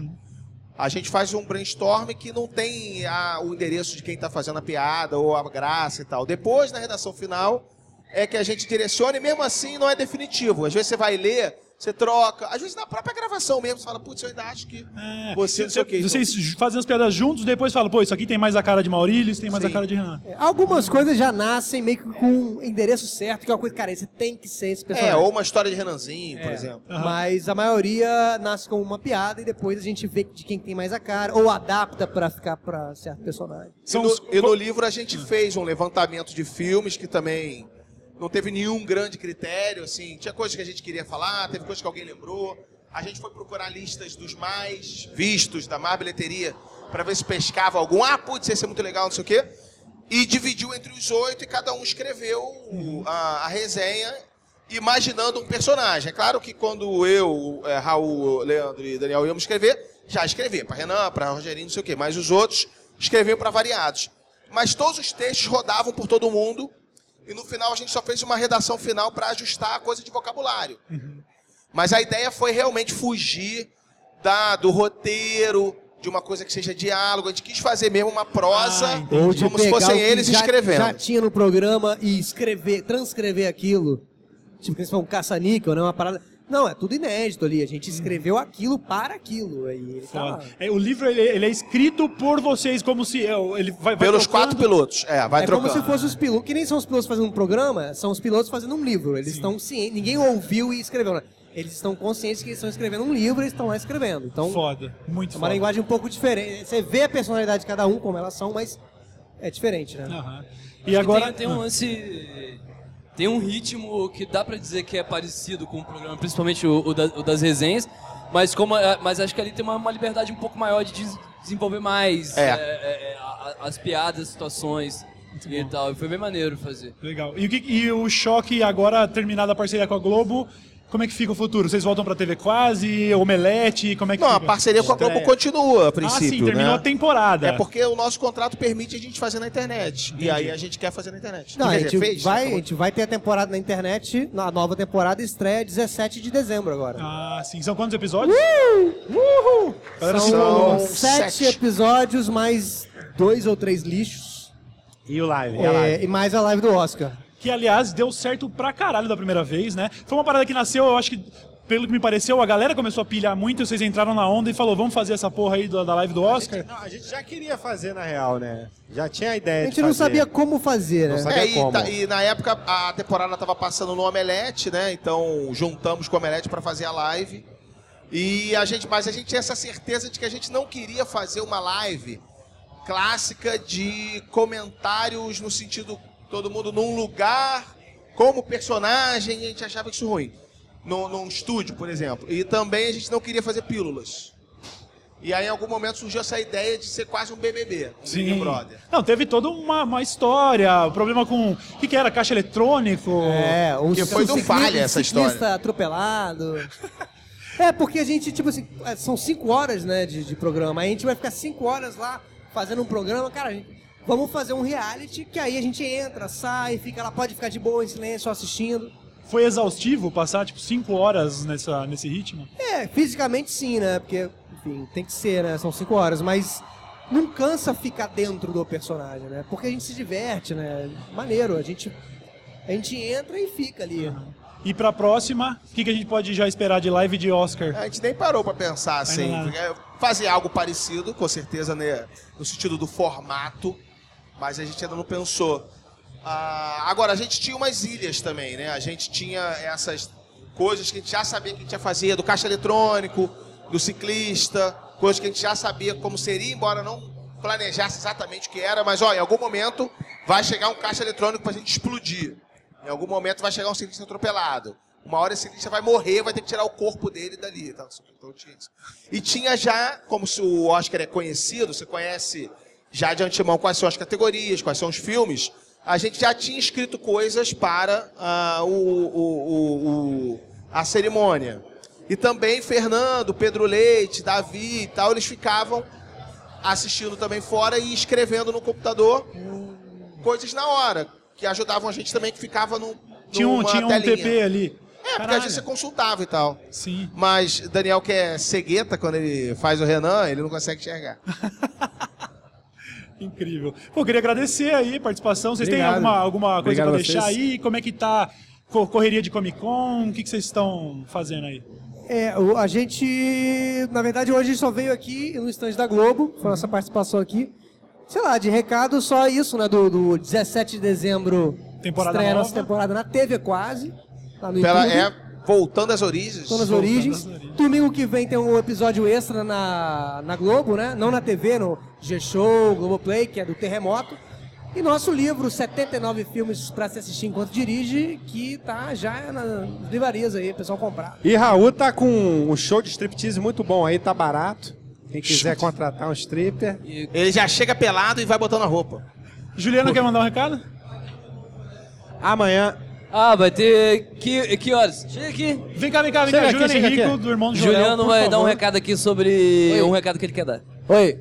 A gente faz um brainstorm que não tem a- o endereço de quem está fazendo a piada ou a graça e tal. Depois, na redação final, é que a gente direciona e mesmo assim não é definitivo. Às vezes você vai ler, você troca. Às vezes na própria gravação mesmo, você fala, putz, eu ainda acho que É, você não sei o quê. Vocês fazem as piadas juntos, depois falam, pô, isso aqui tem mais a cara de Maurílio, isso tem mais Sim. a cara de Renan. É, Algumas coisas já nascem meio que com o endereço certo, que é uma coisa, cara, você tem que ser esse É, personagem. ou uma história de Renanzinho, por É. exemplo. Mas a maioria nasce com uma piada e depois a gente vê de quem tem mais a cara, ou adapta pra ficar pra certo personagem. E no, os- e no livro a gente fez um levantamento de filmes que também não teve nenhum grande critério, assim, tinha coisas que a gente queria falar, teve coisas que alguém lembrou. A gente foi procurar listas dos mais vistos, da mais bilheteria, para ver se pescava algum. Ah, putz, esse é muito legal, não sei o quê. E dividiu entre os oito e cada um escreveu o- a, a resenha imaginando um personagem. É claro que quando eu, é, Raul, Leandro e Daniel íamos escrever, já escrevia para Renan, para Rogerinho, não sei o quê. Mas os outros escreviam para variados. Mas todos os textos rodavam por todo mundo e no final a gente só fez uma redação final para ajustar a coisa de vocabulário. Mas a ideia foi realmente fugir da, do roteiro, de uma coisa que seja diálogo. A gente quis fazer mesmo uma prosa, Ah, como se fossem eles já, escrevendo. Já tinha no programa e escrever, transcrever aquilo. Tipo, que for um caça-níquel, né? Uma parada. Não, é tudo inédito ali. A gente escreveu aquilo para aquilo. Aí ele tá. É, o livro ele, ele é escrito por vocês, como se é, ele vai, vai Pelos trocando. quatro pilotos. É, vai é trocando. como se fossem os pilotos, que nem são os pilotos fazendo um programa, são os pilotos fazendo um livro. Eles estão cientes, ninguém ouviu e escreveu, né? Eles estão conscientes que eles estão escrevendo um livro e eles estão lá escrevendo. Então, Foda, muito é uma foda. linguagem um pouco diferente. Você vê a personalidade de cada um, como elas são, mas é diferente, né? Aham. E agora Tem, tem um lance. Tem um ritmo que dá pra dizer que é parecido com o programa, principalmente o, o da- o das resenhas, mas, como, a- mas acho que ali tem uma, uma liberdade um pouco maior de des- desenvolver mais É. é, é, é, a- a- as piadas, as situações e tal. E foi bem maneiro fazer. legal. E o, que, e o choque agora terminada a parceria com a Globo, como é que fica o futuro? Vocês voltam pra TV quase, Omelete, como é que Não, a fica? parceria com a Globo Estreia. continua, a Ah, princípio. sim, terminou né? a temporada. É porque o nosso contrato permite a gente fazer na internet. E aí a gente quer fazer na internet. Não, Quer a dizer, gente, fez, vai, a acabou. gente vai ter a temporada na internet, na nova temporada estreia 17 de dezembro agora. Ah, sim. São quantos episódios? Uhul! Galera, se São empolgou. sete, sete. episódios, mais dois ou três lixos. E o live? E a É, live? e mais a live do Oscar. Que, aliás, deu certo pra caralho da primeira vez, né? Foi uma parada que nasceu, eu acho que, pelo que me pareceu, a galera começou a pilhar muito, vocês entraram na onda e falou, vamos fazer essa porra aí da, da live do Oscar? Não, a gente já queria fazer, na real, né? Já tinha a A ideia gente de não fazer. sabia como fazer, né? Não sabia É, e, como. tá- e na época a temporada tava passando no Omelete, né? Então juntamos com o Omelete para fazer a live. E a gente, mas a gente tinha essa certeza de que a gente não queria fazer uma live clássica de comentários no sentido todo mundo num lugar como personagem, e a gente achava isso ruim. No, num estúdio, por exemplo. E também a gente não queria fazer pílulas. E aí, em algum momento, surgiu essa ideia de ser quase um BBB, um Big Sim. Brother. Não, teve toda uma, uma história, o problema com. O que, que era? Caixa eletrônico? É, um, Que foi um do falha essa história. atropelado. É, porque a gente, tipo assim, é, são cinco horas, né, de, de programa. Aí a gente vai ficar cinco horas lá fazendo um programa. Cara, a gente- vamos fazer um reality que aí a gente entra, sai, fica lá, pode ficar de boa, em silêncio, assistindo. Foi exaustivo passar, tipo, cinco horas nessa, nesse ritmo? É, fisicamente sim, né? Porque, enfim, tem que ser, né? São cinco horas, mas não cansa ficar dentro do personagem, né? Porque a gente se diverte, né? Maneiro, a gente, a gente entra e fica ali. E pra próxima, o que, que a gente pode já esperar de live de Oscar? A gente nem parou pra pensar assim. Porque Fazer algo parecido, com certeza, né, no sentido do formato, mas a gente ainda não pensou. Ah, agora, a gente tinha umas ilhas também, né? A gente tinha essas coisas que a gente já sabia que a gente ia fazer, do caixa eletrônico, do ciclista, coisas que a gente já sabia como seria, embora não planejasse exatamente o que era, mas ó, em algum momento vai chegar um caixa eletrônico pra gente explodir. Em algum momento vai chegar um ciclista atropelado. Uma hora esse ciclista vai morrer, vai ter que tirar o corpo dele dali. Então, então tinha isso. E tinha já, como o Oscar é conhecido, você conhece já de antemão quais são as categorias, quais são os filmes, a gente já tinha escrito coisas para ah, o, o- o- a cerimônia. E também Fernando, Pedro Leite, Davi e tal, eles ficavam assistindo também fora e escrevendo no computador coisas na hora, que ajudavam a gente também, que ficava no, Tinha um, tinha um. TP ali. É, porque às Caralho. vezes você consultava e tal. Sim. Mas Daniel, que é cegueta, quando ele faz o Renan, ele não consegue enxergar. Incrível. Pô, queria agradecer aí a participação. Vocês têm Obrigado. alguma, alguma coisa Obrigado pra a deixar aí? Como é que tá co- correria de Comic Con? O que, que vocês estão fazendo aí? É, o- a gente, na verdade, hoje a gente só veio aqui no estande da Globo, foi a nossa participação aqui. Sei lá, de recado, só isso, né? Do, do 17 de dezembro, Temporada estreia a nova. nossa temporada na TV quase, lá no Pela, YouTube. é voltando às origens. Voltando origens. às origens. Domingo que vem tem um episódio extra na, na Globo, né? Não na TV, no G-Show, Globoplay, que é do Terremoto. E nosso livro, 79 filmes pra se assistir enquanto dirige, que tá já nas livrarias aí, o pessoal comprar. E Raul tá com um show de striptease muito bom aí, tá barato. Quem quiser contratar um stripper. Ele já chega pelado e vai botando a roupa. Juliana quer mandar um recado? Amanhã. Ah, vai ter. Que, que horas? Chega aqui. Vem cá, vem cá, vem Chega cá. aqui, Juliano chega Henrico, aqui. do irmão do Joel, Juliano por vai dar um favor. recado aqui sobre. Um recado que ele quer dar. Oi.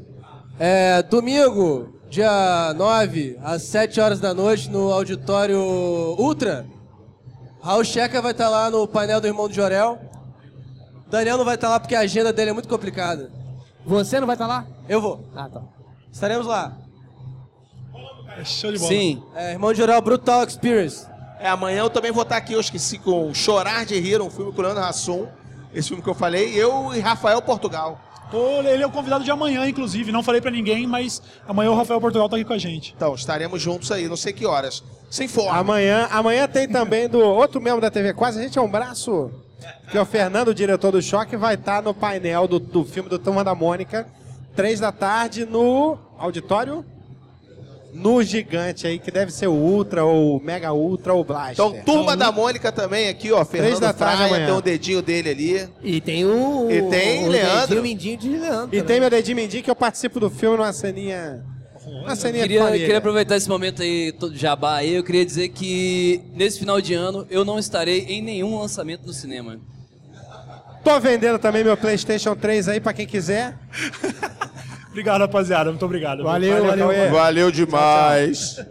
É, domingo, dia 9, às 7 horas da noite, no auditório Ultra. Raul Checa vai estar lá no painel do irmão do Jorel. Daniel não vai estar lá porque a agenda dele é muito complicada. Você não vai estar lá? Eu vou. Ah, tá. Estaremos lá. É Show de bola. Sim. É, irmão do Jorel Brutal Experience. É, amanhã eu também vou estar aqui, eu esqueci, com Chorar de Rir, um filme com o Leandro Hassum. Esse filme que eu falei, eu e Rafael Portugal. Ele é o convidado de amanhã, inclusive. Não falei pra ninguém, mas amanhã o Rafael Portugal tá aqui com a gente. Então, estaremos juntos aí, não sei que horas. Sem forma. Amanhã, amanhã tem também do outro membro da TV Quase, a gente é um braço. Que é o Fernando, o diretor do Choque, vai estar no painel do, do filme do Turma da Mônica, três da tarde, no auditório. No gigante aí, que deve ser o Ultra, ou Mega Ultra, ou Blaster. Então, Turma da Mônica também aqui, ó. Fernando da amanhã. tem o dedinho dele ali. E tem o. E tem o Leandro. dedinho mindinho de Leandro. E também. tem meu dedinho mindinho que eu participo do filme numa ceninha. Uma ceninha de Queria, família. queria aproveitar esse momento aí, todo jabá aí, eu queria dizer que nesse final de ano eu não estarei em nenhum lançamento no cinema. Tô vendendo também meu PlayStation 3 aí pra quem quiser. Obrigado, rapaziada. Muito obrigado. Valeu, valeu. Cauê. Valeu demais.